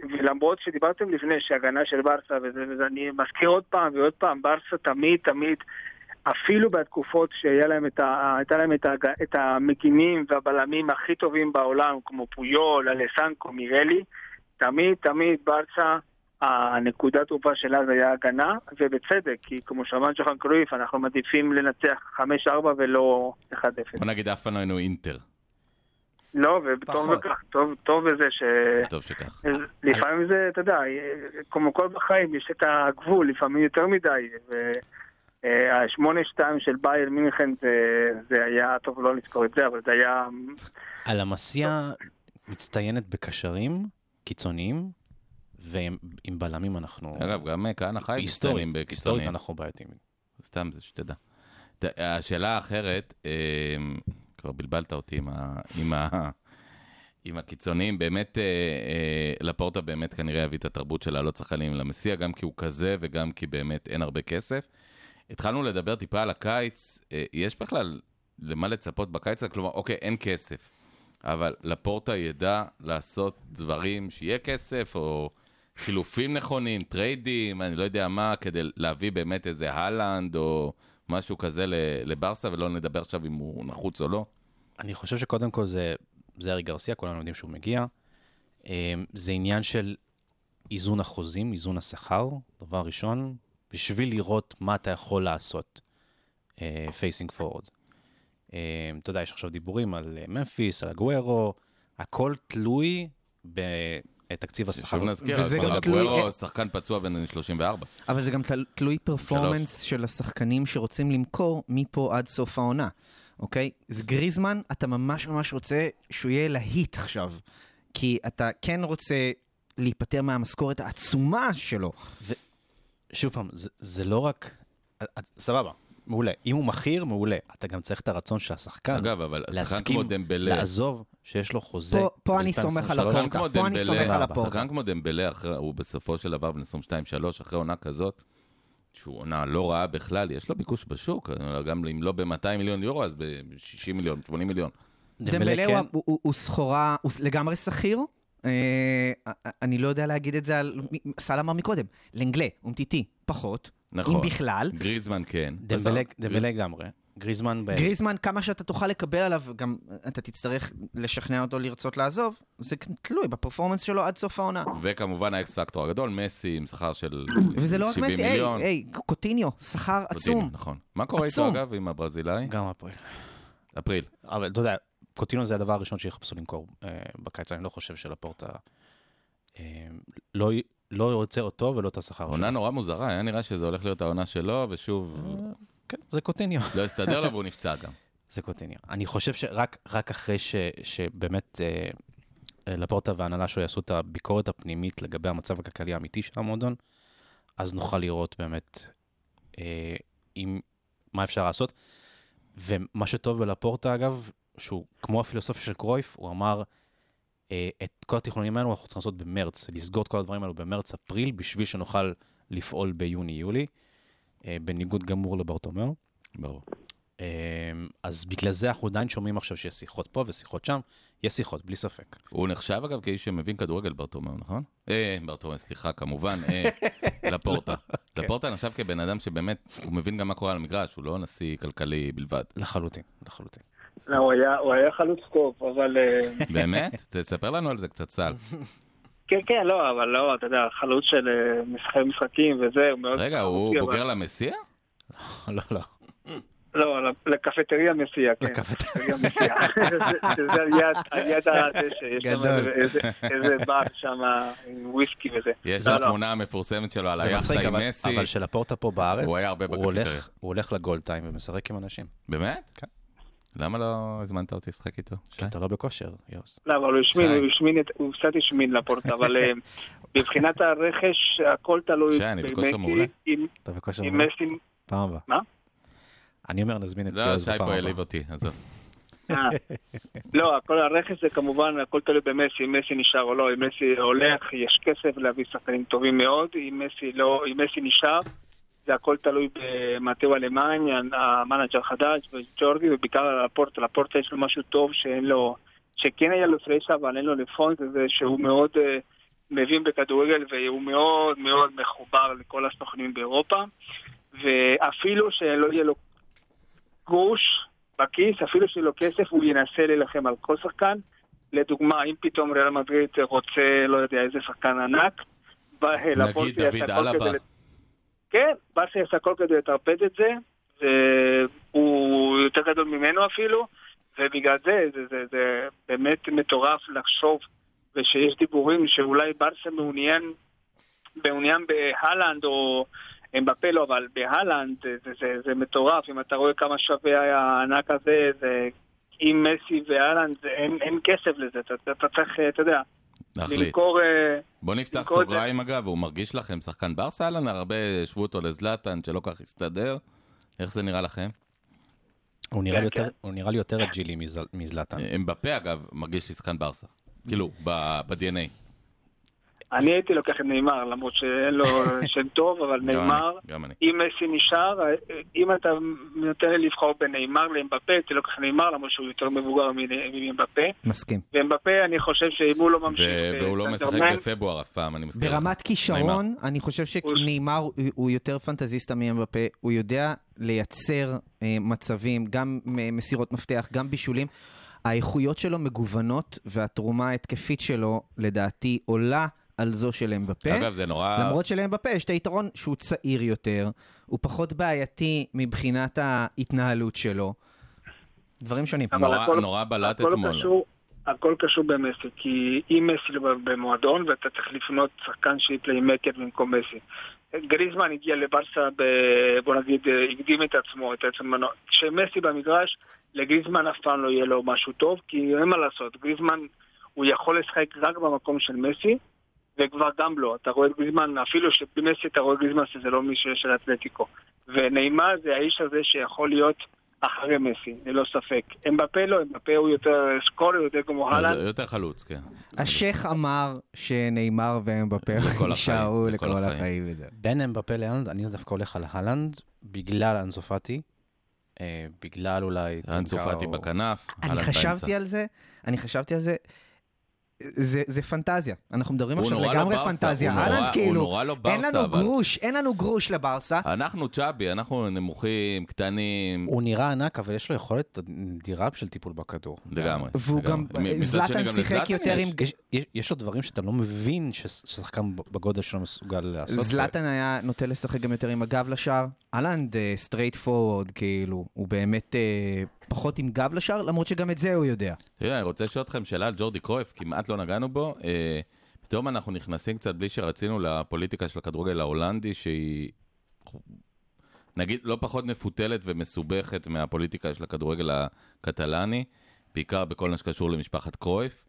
ולמרות שדיברתם לפני שהגנה של ברסה, וזה, וזה, אני מזכיר עוד פעם ועוד פעם, ברסה תמיד תמיד, אפילו בתקופות שהייתה להם, את, ה, להם את, ה, את המגינים והבלמים הכי טובים בעולם, כמו פויול, אלסנקו, מירלי, תמיד תמיד ברסה, הנקודת תרופה שלה זה היה הגנה, ובצדק, כי כמו שאמר ג'וחן קרויף, אנחנו מעדיפים לנצח 5-4 ולא 1-0. בוא נגיד אף פעם לא היינו אינטר. לא, וטוב. בכך, טוב, טוב בזה ש... טוב שכך. לפעמים זה, אתה יודע, כמו כל בחיים, יש את הגבול, לפעמים יותר מדי. והשמונה שתיים של בייר מינכן זה, זה היה, טוב לא לזכור את זה, אבל זה היה... הלמסיה מצטיינת בקשרים קיצוניים, ועם עם בלמים אנחנו... אגב, גם אה, כהנא חי היסטורית, מצטיינים היסטורית בקיצוניים. אנחנו בעייתיים. סתם, זה שתדע. השאלה האחרת, אה, כבר בלבלת אותי עם, ה, עם, ה, עם הקיצוניים, באמת, אה, אה, לפורטה באמת כנראה יביא את התרבות של להעלות שחקנים למסיע, גם כי הוא כזה וגם כי באמת אין הרבה כסף. התחלנו לדבר טיפה על הקיץ, אה, יש בכלל למה לצפות בקיץ? כלומר, אוקיי, אין כסף, אבל לפורטה ידע לעשות דברים שיהיה כסף, או חילופים נכונים, טריידים, אני לא יודע מה, כדי להביא באמת איזה הלנד או משהו כזה לברסה, ולא נדבר עכשיו אם הוא נחוץ או לא. אני חושב שקודם כל זה, זה אריק גרסיה, כולנו יודעים שהוא מגיע. אה, זה עניין של איזון החוזים, איזון השכר, דבר ראשון, בשביל לראות מה אתה יכול לעשות, facing uh, forward. Uh, אתה יודע, יש עכשיו דיבורים על אה, ממפיס, על אגוארו, הכל תלוי בתקציב השכר. שוב נזכיר, וזה גם תלוי- שחקן פצוע בן 34. אבל זה גם תל- תלוי performance של השחקנים שרוצים למכור מפה עד סוף העונה, אוקיי? אז גריזמן, אתה ממש ממש רוצה שהוא יהיה להיט עכשיו. כי אתה כן רוצה להיפטר מהמשכורת העצומה שלו. שוב פעם, זה, זה לא רק... אה, אה, סבבה, מעולה. אם הוא מכיר, מעולה. אתה גם צריך את הרצון של השחקן. אגב, אבל שחקן להסכים, כמו דמבלה, לעזוב, שיש לו חוזה. פה- פה אני ב-2023. סומך על. כמו פה אני סומך על הפורטה. שחקן כמו דמבלה, אחרי- הוא בסופו של דבר בן 22-3, אחרי עונה כזאת, שהוא עונה לא רעה בכלל, יש לו ביקוש בשוק, גם אם לא ב-200 מיליון יורו, אז ב-60 מיליון, 80 מיליון. דמבלה כן. הוא- הוא- הוא סחורה, הוא לגמרי שכיר. אה, אני לא יודע להגיד את זה על... סל אמר מקודם, לנגלה, אומטיטי, פחות. נכון. אם בכלל. גריזמן כן. דמבלה, דמבלה לגמרי. גריזמן, ב... גריזמן, כמה שאתה תוכל לקבל עליו, גם אתה תצטרך לשכנע אותו לרצות לעזוב, זה תלוי בפרפורמנס שלו עד סוף העונה. וכמובן האקס פקטור הגדול, מסי עם שכר של וזה לא רק 70 מסי, היי, מיליון. היי, קוטיניו, שכר קוטיניו, עצום. נכון. מה קורה איתו. אגב עם הברזילאי? גם הפועל. אפריל. אבל אתה יודע, קוטינו זה הדבר הראשון שיחפשו למכור אה, בקיץ, אני לא חושב שלפורטה אה, לא, לא רוצה אותו ולא את השכר עונה נורא מוזרה, היה נראה שזה הולך להיות העונה שלו, ושוב, כן, זה קוטיניו. לא הסתדר לו והוא נפצע גם. זה קוטיניו. אני חושב שרק רק אחרי ש, שבאמת אה, אה, לפורטה וההנהלה שלו יעשו את הביקורת הפנימית לגבי המצב הכלכלי האמיתי של המועדון, אז נוכל לראות באמת אה, עם, מה אפשר לעשות. ומה שטוב בלפורטה, אגב, שהוא כמו הפילוסופיה של קרויף, הוא אמר, אה, את כל התכנונים האלו אנחנו צריכים לעשות במרץ, לסגור את כל הדברים האלו במרץ-אפריל, בשביל שנוכל לפעול ביוני-יולי, אה, בניגוד גמור לברטומיאו. ברור. אמ, אז בגלל זה אנחנו עדיין שומעים עכשיו שיש שיחות פה ושיחות שם. יש שיחות, בלי ספק. הוא נחשב אגב כאיש שמבין כדורגל ברטומיאו, נכון? אה, ברטומיאו, סליחה, כמובן, אה, לפורטה. לפורטה נחשב כבן אדם שבאמת, הוא מבין גם מה קורה על המגרש, הוא לא נשיא כלכלי בלבד. לחלוטין, לחלוטין. לא, הוא היה- הוא היה חלוץ טוב, אבל... אה, באמת? תספר לנו על זה קצת סל. כן, כן, לא, אבל לא, אתה יודע, חלוץ של אה, משחקי משחקים וזה, הוא מאוד... רגע, הוא בוגר למסיע? לא, לא. לא, לקפטריה מסיע, כן. לקפטריה. מסיע. שזה על יד, הדשא, יש שם. איזה- בר שם עם וויסקי וזה. יש לא, שם לא. תמונה המפורסמת שלו על היאכטה עם מסי. אבל שלפורטה פה בארץ, הוא היה הרבה הוא הולך- בקפטריה. הוא הולך לגולד טיים ומשחק עם אנשים. באמת? כן. למה לא הזמנת אותי לשחק איתו? כי אתה לא בכושר, יוס. לא, אבל הוא השמין, שי. הוא השמין, הוא קצת השמין לפורט, אבל אה, מבחינת הרכש, הכל תלוי. שי, אני בכושר מעולה. אתה בכושר עם מעולה? פעם הבאה. מה? אני אומר, נזמין את לא, שי בפעם פה הבאה. העליב אותי, עזוב. אה. לא, הכל הרכש זה כמובן, הכל תלוי במסי, אם מסי נשאר או לא, אם מסי הולך, יש כסף להביא שחקנים טובים מאוד, אם מסי לא, אם מסי נשאר, זה הכל תלוי במטאו אלמאני, המנג'ר החדש, וג'ורדי, ובעיקר על לפורטה, לפורטה יש לו משהו טוב שאין לו, שכן היה לו פרשה, אבל אין לו לפונט, זה שהוא מאוד אה, מבין בכדורגל, והוא מאוד מאוד מחובר לכל הסוכנים באירופה, ואפילו שלא יהיה לו גרוש בכיס, אפילו שיהיה לו כסף, הוא ינסה להילחם על כל שחקן. לדוגמה, אם פתאום ריאל מדריד רוצה, לא יודע, איזה שחקן ענק, נגיד דוד אלבה. כן, באסי יעשה הכל כדי לטרפד את זה, והוא יותר גדול ממנו אפילו, ובגלל זה, זה, זה, זה באמת מטורף לחשוב, ושיש דיבורים שאולי ברסה מעוניין, מעוניין בהלנד או אמבפה לא, אבל בהלנד זה, זה, זה, זה מטורף, אם אתה רואה כמה שווה הענק הזה, זה... עם מסי והלנד, זה- אין, אין כסף לזה, אתה, אתה צריך, אתה יודע, להחליט. למכור... אה, בוא נפתח. סוגריים אגב, הוא מרגיש לכם שחקן ברסה הלנד? הרבה השוו אותו לזלאטן, שלא כך הסתדר. איך זה נראה לכם? הוא נראה כן, לי יותר- כן. הוא נראה לי יותר אג'ילי מזל- מזלאטן. אמבפה אגב, מרגיש לי שחקן ברסה. כאילו, ב- ב-DNA. אני הייתי לוקח את נאמר, למרות שאין לו שם טוב, אבל נאמר. אם מסי נשאר, אם אתה נותן לי לבחור בין נאמר לאמבפה, הייתי לוקח נאמר, למרות שהוא יותר מבוגר מאמבפה. מסכים. ואמבפה, אני חושב שאם הוא לא ממשיך... ו- והוא לא משחק בפברואר אף פעם, אני מזכיר. ברמת כישרון, אני חושב שנאמר הוא- יותר פנטזיסטה מאמבפה, הוא יודע לייצר אה, מצבים, גם מסירות מפתח, גם בישולים. האיכויות שלו מגוונות, והתרומה ההתקפית שלו, לדעתי, עולה על זו של אמבפה. אגב, זה נורא... למרות שלאמבפה יש את היתרון שהוא צעיר יותר, הוא פחות בעייתי מבחינת ההתנהלות שלו. דברים שונים. נורא- הכל- נורא בלט הכל אתמול. קשור- הכל קשור במסי, כי אם מסי במועדון, ואתה צריך לפנות שחקן שהיא פליימקר במקום מסי. גריזמן הגיע לברסה, ב- בוא נגיד, הקדים את עצמו, את עצמו. כשמסי במגרש, לגריזמן אף פעם לא יהיה לו משהו טוב, כי אין מה לעשות, גריזמן, הוא יכול לשחק רק במקום של מסי, וכבר גם לא. אתה רואה את גריזמן, אפילו שבמסי אתה רואה גריזמן שזה לא מישהו של אתלטיקו. ונעימה זה האיש הזה שיכול להיות אחרי מסי, ללא ספק. אמבפה לא, אמבפה הוא יותר סקורר, יותר כמו הלנד. יותר חלוץ, כן. השייח אמר שנאמר ואמבפה יישארו לכל החיים. בין אמבפה להלנד, אני דווקא הולך על הלנד, בגלל אנסופטי, אה, בגלל אולי... אנסו טנקה פאטי או- בכנף, אני חשבתי. על זה, אני חשבתי על זה. זה, זה פנטזיה, אנחנו מדברים עכשיו לגמרי ברסה, פנטזיה. הוא נורא- אהלן הוא כאילו, נורא לא אין ברסה, לנו אבל- גרוש, אין לנו גרוש לברסה. אנחנו צ'אבי, אנחנו נמוכים, קטנים, הוא נראה ענק, אבל יש לו יכולת אדירה של טיפול בכדור. לגמרי. והוא גם, זלאטן שיחק יותר יש. עם... יש, יש, יש לו דברים שאתה לא מבין ש- ששחקן בגודל שלו מסוגל לעשות. זלאטן היה נוטה לשחק גם יותר עם הגב לשער. הלנד straight forward, כאילו, הוא באמת אה, פחות עם גב לשער, למרות שגם את זה הוא יודע. תראה, אני רוצה לשאול אתכם שאלה על ג'ורדי קרויף, כמעט לא נגענו בו. אה, פתאום אנחנו נכנסים קצת בלי שרצינו לפוליטיקה של הכדורגל ההולנדי, שהיא נגיד לא פחות מפותלת ומסובכת מהפוליטיקה של הכדורגל הקטלני, בעיקר בכל מה שקשור למשפחת קרויף.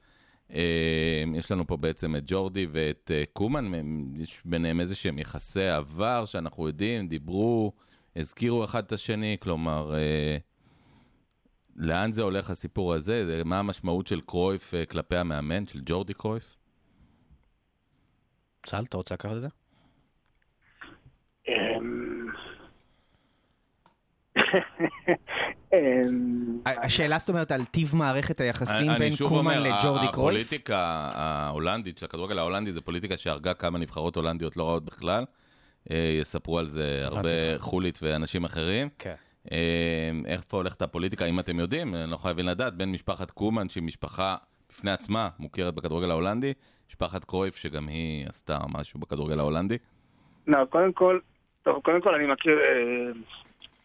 אה, יש לנו פה בעצם את ג'ורדי ואת אה, קומן, יש ביניהם איזה שהם יחסי עבר שאנחנו יודעים, דיברו, הזכירו אחד את השני, כלומר... לאן זה הולך הסיפור הזה? זה- מה המשמעות של קרויף אה, כלפי המאמן, של ג'ורדי קרויף? צה"ל, אתה רוצה לקחת את זה? אמ, השאלה זאת אומרת על טיב מערכת היחסים בין קומן לג'ורדי קרויף? הפוליטיקה ההולנדית, של הכדורגל ההולנדי, זו פוליטיקה שהרגה כמה נבחרות הולנדיות לא רעות בכלל. אה, יספרו על זה הרבה. חולית ואנשים אחרים. כן. אה, איפה הולכת הפוליטיקה, אם אתם יודעים, אני לא חייבים לדעת, בין משפחת קומן, שהיא משפחה בפני עצמה מוכרת בכדורגל ההולנדי, משפחת קרויף, שגם היא עשתה משהו בכדורגל ההולנדי. לא, קודם כל, טוב, קודם כל אני מכיר, אה,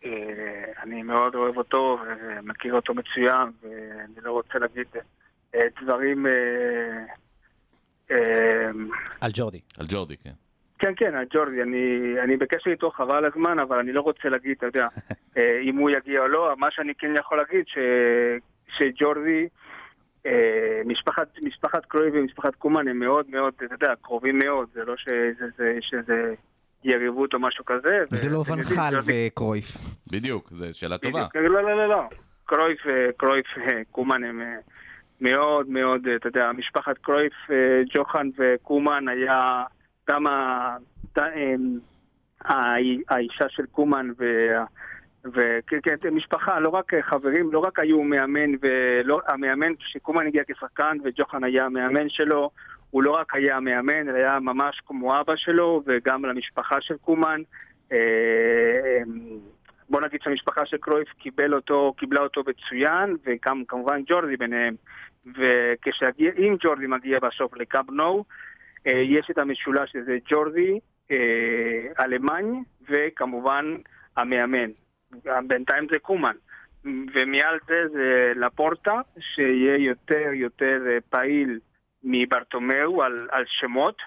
אה, אני מאוד אוהב אותו ומכיר אותו מצוין, ואני לא רוצה להגיד אה, דברים... אה, אה, על ג'ורדי. על ג'ורדי, כן. כן, כן, ג'ורדי, אני, אני בקשר איתו חבל הזמן, אבל אני לא רוצה להגיד, אתה יודע, אה, אם הוא יגיע או לא, מה שאני כן יכול להגיד, ש, שג'ורדי, אה, משפחת, משפחת קרוי ומשפחת קומן הם מאוד מאוד, אתה יודע, קרובים מאוד, זה לא שזה, זה, שזה יריבות או משהו כזה. זה לא ואתם יודעים, ונחל וקרויף. בדיוק, זו שאלה טובה. בדיוק, לא, לא, לא, לא. קרויף, אה, קרויף, קומן הם מאוד מאוד, אתה יודע, משפחת קרויף, ג'וחן וקומן היה גם ה- האישה של קומן וה- וכן, כן, משפחה, לא רק חברים, לא רק היו מאמן, ולא, המאמן, כשקומן הגיע כשחקן וג'וחן היה המאמן שלו, הוא לא רק היה מאמן, אלא היה ממש כמו אבא שלו, וגם למשפחה של קומן. אה, בוא נגיד שהמשפחה של קרויף קיבל אותו, קיבלה אותו מצוין, וגם כמובן ג'ורדי ביניהם. וכשאם ג'ורדי מגיע בסוף לקאב נו, יש את המשולש הזה, ג'ורדי, אה, אלמני, וכמובן המאמן. בינתיים זה קומן. ומעל זה זה לפורטה, שיהיה יותר יותר אה, פעיל מברטומאו על, על שמות.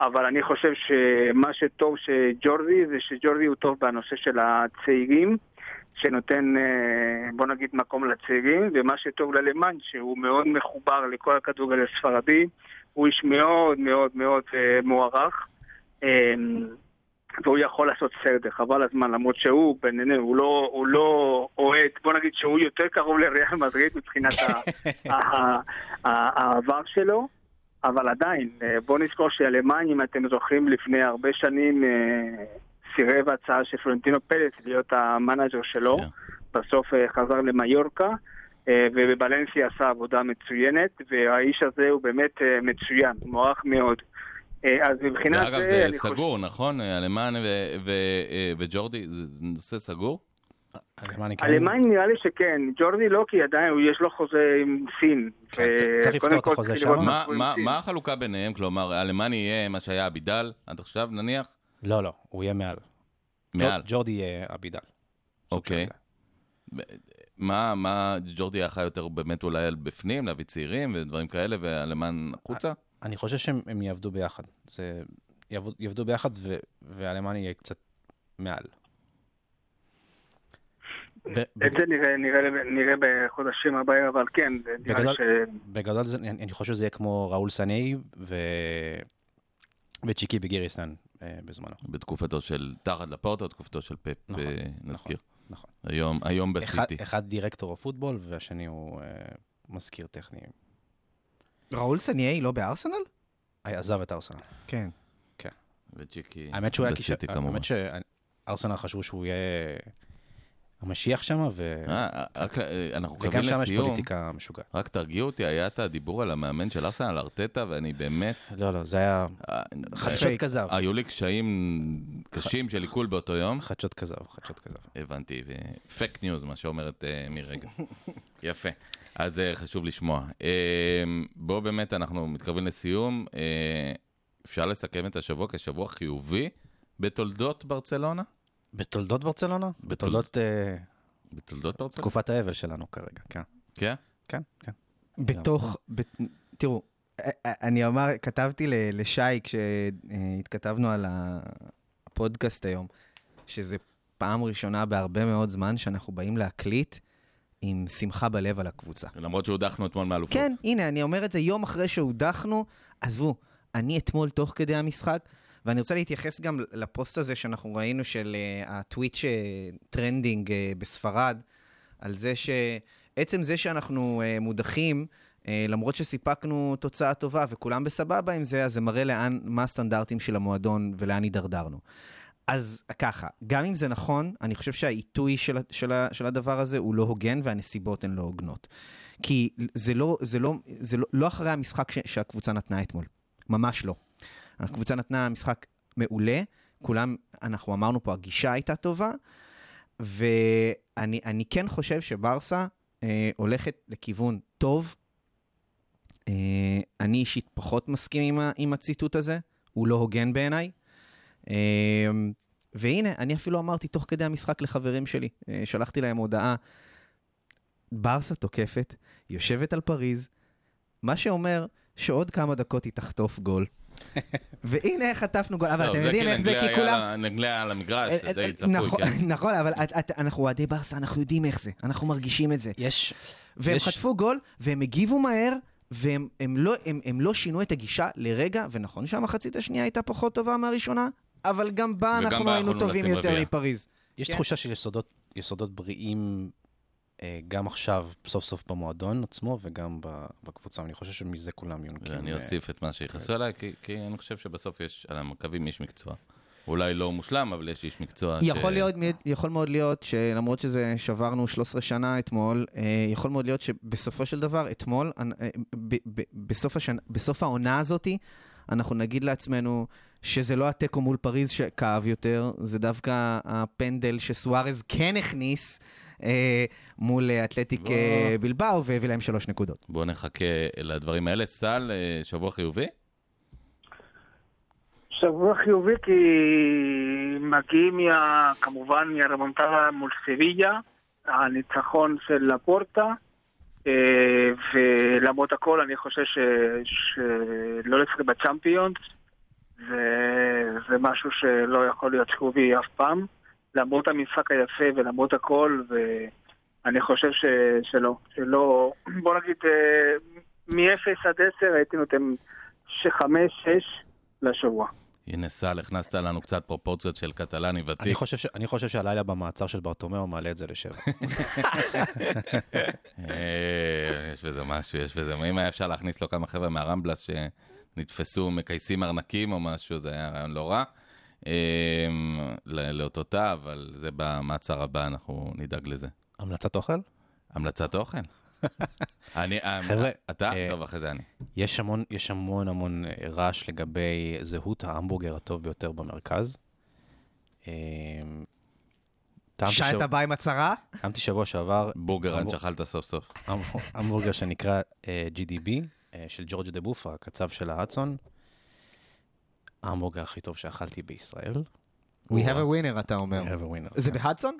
אבל אני חושב שמה שטוב שג'ורדי זה שג'ורדי הוא טוב בנושא של הצעירים, שנותן, אה, בוא נגיד, מקום לצעירים, ומה שטוב ללמן שהוא מאוד מחובר לכל הכדורגל הספרדי, הוא איש מאוד מאוד מאוד אה, מוערך, אה, והוא יכול לעשות סדר, חבל הזמן, למרות שהוא, בינינו, הוא לא, הוא לא אוהד, בוא נגיד שהוא יותר קרוב לריאל מדריד מבחינת העבר שלו. אבל עדיין, אה, בואו נזכור שהלמן, אם אתם זוכרים, לפני הרבה שנים אה, סירב הצעה של פלורנטינו פלס להיות המנאג'ר שלו. כן. בסוף אה, חזר למיורקה, ובבלנסיה עשה עבודה מצוינת, והאיש הזה הוא באמת אה, מצוין, מוערך מאוד. אה, אז מבחינת ואגב, זה, זה אני סגור, נכון? אלמן ו- ו- אה, וג'ורדי, זה זה נושא סגור? כן. אלמן נראה לי שכן, ג'ורדי לא, כי עדיין הוא- יש לו חוזה עם סין. כן, צריך לפתור את החוזה שם. מה- החלוקה ביניהם? כלומר, אלמני יהיה מה שהיה אבידל עד עכשיו, נניח? לא, לא, הוא יהיה מעל. מעל. ג'ור- ג'ורדי יהיה אבידל. אוקיי. מה, מה, ג'ורדי היה חי יותר באמת אולי על בפנים, להביא צעירים ודברים כאלה, ואלמן החוצה? אני חושב שהם הם יעבדו ביחד. זה... יעבדו, יעבדו ביחד, ו... והאלמני יהיה קצת מעל. את זה נראה, נראה, נראה בחודשים הבאים, אבל כן, נראה בגדול- ש... בגדול זה, אני, אני חושב שזה יהיה כמו ראול סני ו... וצ'יקי בגיריסטן אה, בזמנו. בתקופתו של תחת לפורטו, תקופתו של פפ, נכון, אה, נזכיר. נכון. היום, היום אחד, בסיטי. אחד דירקטור הפוטבול והשני הוא אה, מזכיר טכני. ראול סניאי לא בארסנל? אה, עזב את ארסנל. כן. וצ'יקי האמת שהוא היה. בסיטי כמובן. האמת שארסנל חשבו שהוא יהיה המשיח שם, ו... אה, רק, אה, אנחנו וגם קווים שם יש לסיום. פוליטיקה משוגעת. רק תרגיעו אותי, היה את הדיבור על המאמן של ארסנל, ארטטה, ואני באמת... לא, לא, זה היה אה, חדשות. כזב. היו לי קשיים קשים של עיכול באותו יום. חדשות כזב, חדשות כזב. הבנתי, פייק ניוז, מה שאומרת אה, מירי. יפה. אז אה, חשוב לשמוע. אה, בואו באמת, אנחנו מתקרבים לסיום. אה, אפשר לסכם את השבוע כשבוע חיובי בתולדות ברצלונה? בתולדות ברצלונה? בתולדות אה, בתולדות ברצלונה? תקופת האבל שלנו כרגע, כן. כן? כן, כן. בתוך, תראו, אני אמר, כתבתי ל- לשי כשהתכתבנו על הפודקאסט היום, שזה פעם ראשונה בהרבה מאוד זמן שאנחנו באים להקליט עם שמחה בלב על הקבוצה. למרות שהודחנו אתמול מאלופות. כן, הנה, אני אומר את זה יום אחרי שהודחנו. עזבו, אני אתמול תוך כדי המשחק, ואני רוצה להתייחס גם לפוסט הזה שאנחנו ראינו של uh, ה tweet trending uh, בספרד, על זה שעצם זה שאנחנו uh, מודחים, uh, למרות שסיפקנו תוצאה טובה וכולם בסבבה עם זה, אז זה מראה לאן, מה הסטנדרטים של המועדון ולאן הידרדרנו. אז ככה, גם אם זה נכון, אני חושב שהעיתוי של, של, של הדבר הזה הוא לא הוגן והנסיבות הן לא הוגנות. כי זה לא, זה לא, זה לא, לא אחרי המשחק ש, שהקבוצה נתנה אתמול. ממש לא. הקבוצה נתנה משחק מעולה, כולם, אנחנו אמרנו פה, הגישה הייתה טובה, ואני אני כן חושב שברסה אה, הולכת לכיוון טוב. אה, אני אישית פחות מסכים עם, עם הציטוט הזה, הוא לא הוגן בעיניי. אה, והנה, אני אפילו אמרתי תוך כדי המשחק לחברים שלי, אה, שלחתי להם הודעה, ברסה תוקפת, יושבת על פריז, מה שאומר שעוד כמה דקות היא תחטוף גול. והנה איך חטפנו גול, אבל טוב, אתם יודעים איך זה, כי כולם... נגלה על המגרש, אה, זה אה, די צפוי, נכון, כן. נכון, אבל אנחנו אוהדי ברסה, אנחנו יודעים איך זה, אנחנו מרגישים את זה. יש... והם חטפו גול, והם הגיבו מהר, והם הם לא, הם, הם לא שינו את הגישה לרגע, ונכון שהמחצית השנייה הייתה פחות טובה מהראשונה, אבל גם בה אנחנו היינו טובים יותר. מפריז. יש כן. תחושה של יסודות, יסודות בריאים אה, גם עכשיו, סוף סוף במועדון עצמו וגם בקבוצה. אני חושב שמזה כולם יונקים. ואני אה, אוסיף את מה שיכעסו עליי, כי- כי אני חושב שבסוף יש על המכבים איש מקצוע. אולי לא מושלם, אבל יש איש מקצוע ש... יכול, להיות, יכול מאוד להיות שלמרות שזה שברנו 13 שנה אתמול, אה, יכול מאוד להיות שבסופו של דבר, אתמול, אה, ב, ב, בסוף, השנה, בסוף העונה הזאתי, אנחנו נגיד לעצמנו שזה לא התיקו מול פריז שכאב יותר, זה דווקא הפנדל שסוארז כן הכניס אה, מול אה, אתלטיק בוא. אה, בלבאו והביא להם שלוש נקודות. בואו נחכה לדברים האלה. סל, אה, שבוע חיובי? שבוע חיובי כי מגיעים מה, כמובן מהרמונטרה מול סביליה, הניצחון של לפורטה, ולמרות הכל אני חושב ש, שלא לשחק בצ'מפיונס זה, זה משהו שלא יכול להיות חיובי אף פעם, למרות המשחק היפה ולמרות הכל, ואני חושב ש, שלא, שלא, בוא נגיד אה, מ-0 עד 10 הייתי נותן ש-5-6 לשבוע. הנה סל, הכנסת לנו קצת פרופורציות של קטלני ותיק. אני חושב, ש... אני חושב שהלילה במעצר של ברטומיאו מעלה את זה לשבע. אה, יש בזה משהו, יש בזה... אם היה אפשר להכניס לו כמה חבר'ה מהרמבלס שנתפסו מקייסים ארנקים או משהו, זה היה רעיון לא רע. ל- לאותו תא, אבל זה במעצר הבא, אנחנו נדאג לזה. המלצת אוכל? המלצת אוכל. אני, אה, חבר'ה, אתה? אה, טוב, אחרי זה אני. יש המון, יש המון המון אה, רעש לגבי זהות ההמבורגר הטוב ביותר במרכז. שי, אתה בא עם הצהרה? טעמתי שבוע שעבר בורגרן שאכלת סוף סוף. המב- המבורגר שנקרא אה, GDB, של ג'ורג' דה בופה, הקצב של ההדסון. ההמבורגר הכי טוב שאכלתי בישראל. We have a winner, אתה אומר. We have a winner, זה כן. בהדסון?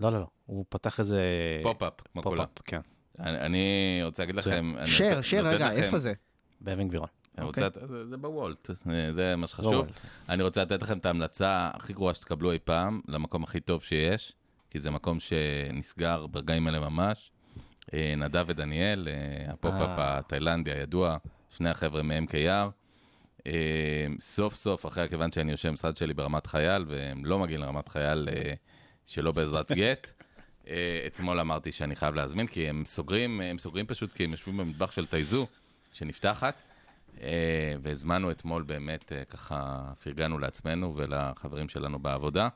לא, לא, לא. הוא פתח איזה... פופ-אפ, כמו כולם. פופ-אפ, כן. אני רוצה להגיד. לכם... שר, שר, רגע, איפה זה? באבן גבירול. אוקיי. רוצה, זה- זה בוולט, אה, זה מה שחשוב. בוולט. אני רוצה לתת לכם את ההמלצה הכי גרועה שתקבלו אי פעם, למקום הכי טוב שיש, כי זה מקום שנסגר ברגעים האלה ממש. אה, נדב ודניאל, אה, הפופ-אפ. התאילנדי הידוע, שני החבר'ה מ-MKR. אה, סוף סוף, אחרי כיוון שאני יושב במשרד שלי ברמת חייל, והם לא מגיעים לרמת חייל אה, שלא בעזרת גט, אה, אתמול אמרתי שאני חייב להזמין, כי הם סוגרים, הם סוגרים פשוט כי הם יושבים במטבח של טייזו, שנפתחת. והזמנו אתמול באמת, ככה פרגנו לעצמנו ולחברים שלנו בעבודה,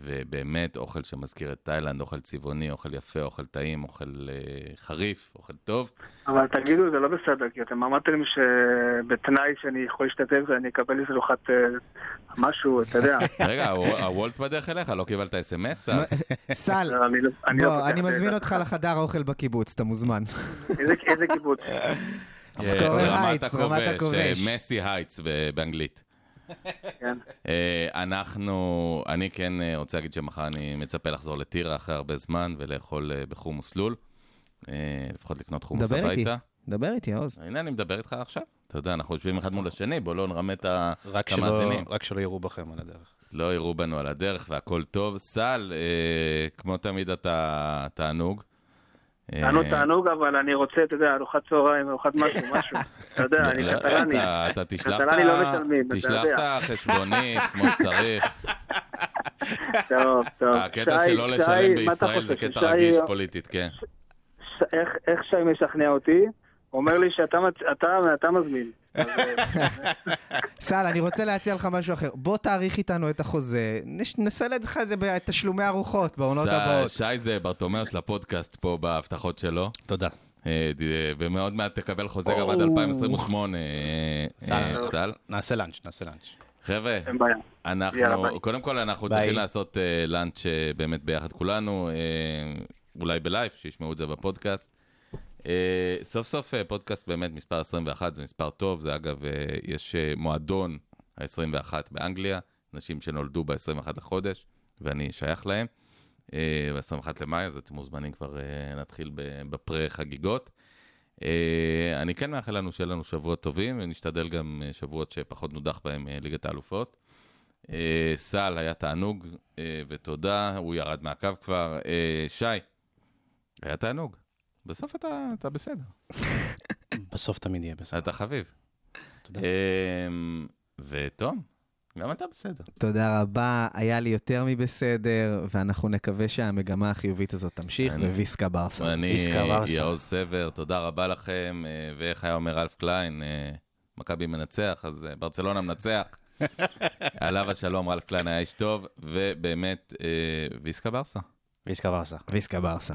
ובאמת אוכל שמזכיר את תאילנד, אוכל צבעוני, אוכל יפה, אוכל טעים, אוכל אה, חריף, אוכל טוב. אבל תגידו, זה לא בסדר, כי אתם אמרתם שבתנאי שאני יכול להשתתף ואני אקבל איזה לוחת אה, משהו, אתה יודע. רגע, הוו- הוולט בדרך אליך, לא קיבלת אס.אם.אס? סל, לא, אני לא- לא בוא, פותח אני מזמין. אותך לחדר האוכל בקיבוץ, אתה מוזמן. איזה- איזה קיבוץ. scorer רמת heights, רמת הכובש. אה, מסי heights באנגלית. כן. אה, אנחנו, אני כן אה, רוצה להגיד שמחר אני מצפה לחזור לטירה אחרי הרבה זמן ולאכול אה, בחומוס לול. לפחות לקנות חומוס דבר איתי. הביתה. דבר איתי, עוז. הנה, אני מדבר איתך עכשיו. אתה יודע, אנחנו יושבים אחד מול השני, בוא לא נרמה את המאזינים. רק שלא יירו בכם על הדרך. לא יירו בנו על הדרך והכל טוב. סל, אה, כמו תמיד אתה תענוג. אה, תענוג אבל אני רוצה, אתה יודע, ארוחת צהריים, ארוחת משהו, משהו. אתה יודע, אני לא, קטלני. אתה- תשלח את לא. את החשבונית כמו שצריך. טוב, טוב. הקטע שלא לשלם בישראל זה קטע רגיש פוליטית, כן. איך- שי משכנע אותי? אומר לי שאתה מזמין. אה, סל, אני רוצה להציע לך משהו אחר. בוא תאריך איתנו את החוזה, נסלד לך את זה בתשלומי ארוחות בעונות הבאות. שי זה ברטומיאו של הפודקאסט פה בהבטחות שלו. תודה. אה, ד- ומאוד מעט תקבל חוזה גם עד או. 2028, אה, אה, סל. נעשה lunch, נעשה lunch. חבר'ה, אנחנו. קודם כל אנחנו. צריכים לעשות אה, lunch אה, באמת ביחד כולנו, אה, אולי ב live, שישמעו את זה בפודקאסט. אה, סוף סוף אה, פודקאסט באמת מספר 21, זה מספר טוב, זה אגב, אה, יש מועדון ה-21 באנגליה, אנשים שנולדו ב-21 לחודש, ואני שייך להם. אה, ב-21 למאי, אז אתם מוזמנים כבר להתחיל ב- בפרה חגיגות. אה, אני כן מאחל לנו שיהיה לנו שבועות טובים, ונשתדל גם שבועות שפחות נודח בהם ליגת האלופות. סל, היה תענוג, ותודה, הוא ירד מהקו כבר. שי, היה תענוג. בסוף אתה, אתה בסדר, בסוף תמיד יהיה בסדר. אתה חביב. תודה. אמ, וטוב, גם אתה בסדר. תודה רבה, היה לי יותר מבסדר, ואנחנו נקווה שהמגמה החיובית הזאת תמשיך, אני- Visca Barça. אני. יעוז סבר, תודה רבה לכם, אה, ואיך היה אומר רלף קליין, אה, מכבי מנצח, אז אה, ברצלונה מנצח. עליו השלום, רלף קליין היה איש טוב, ובאמת, Visca Barça. Visca Barça. Visca Barça.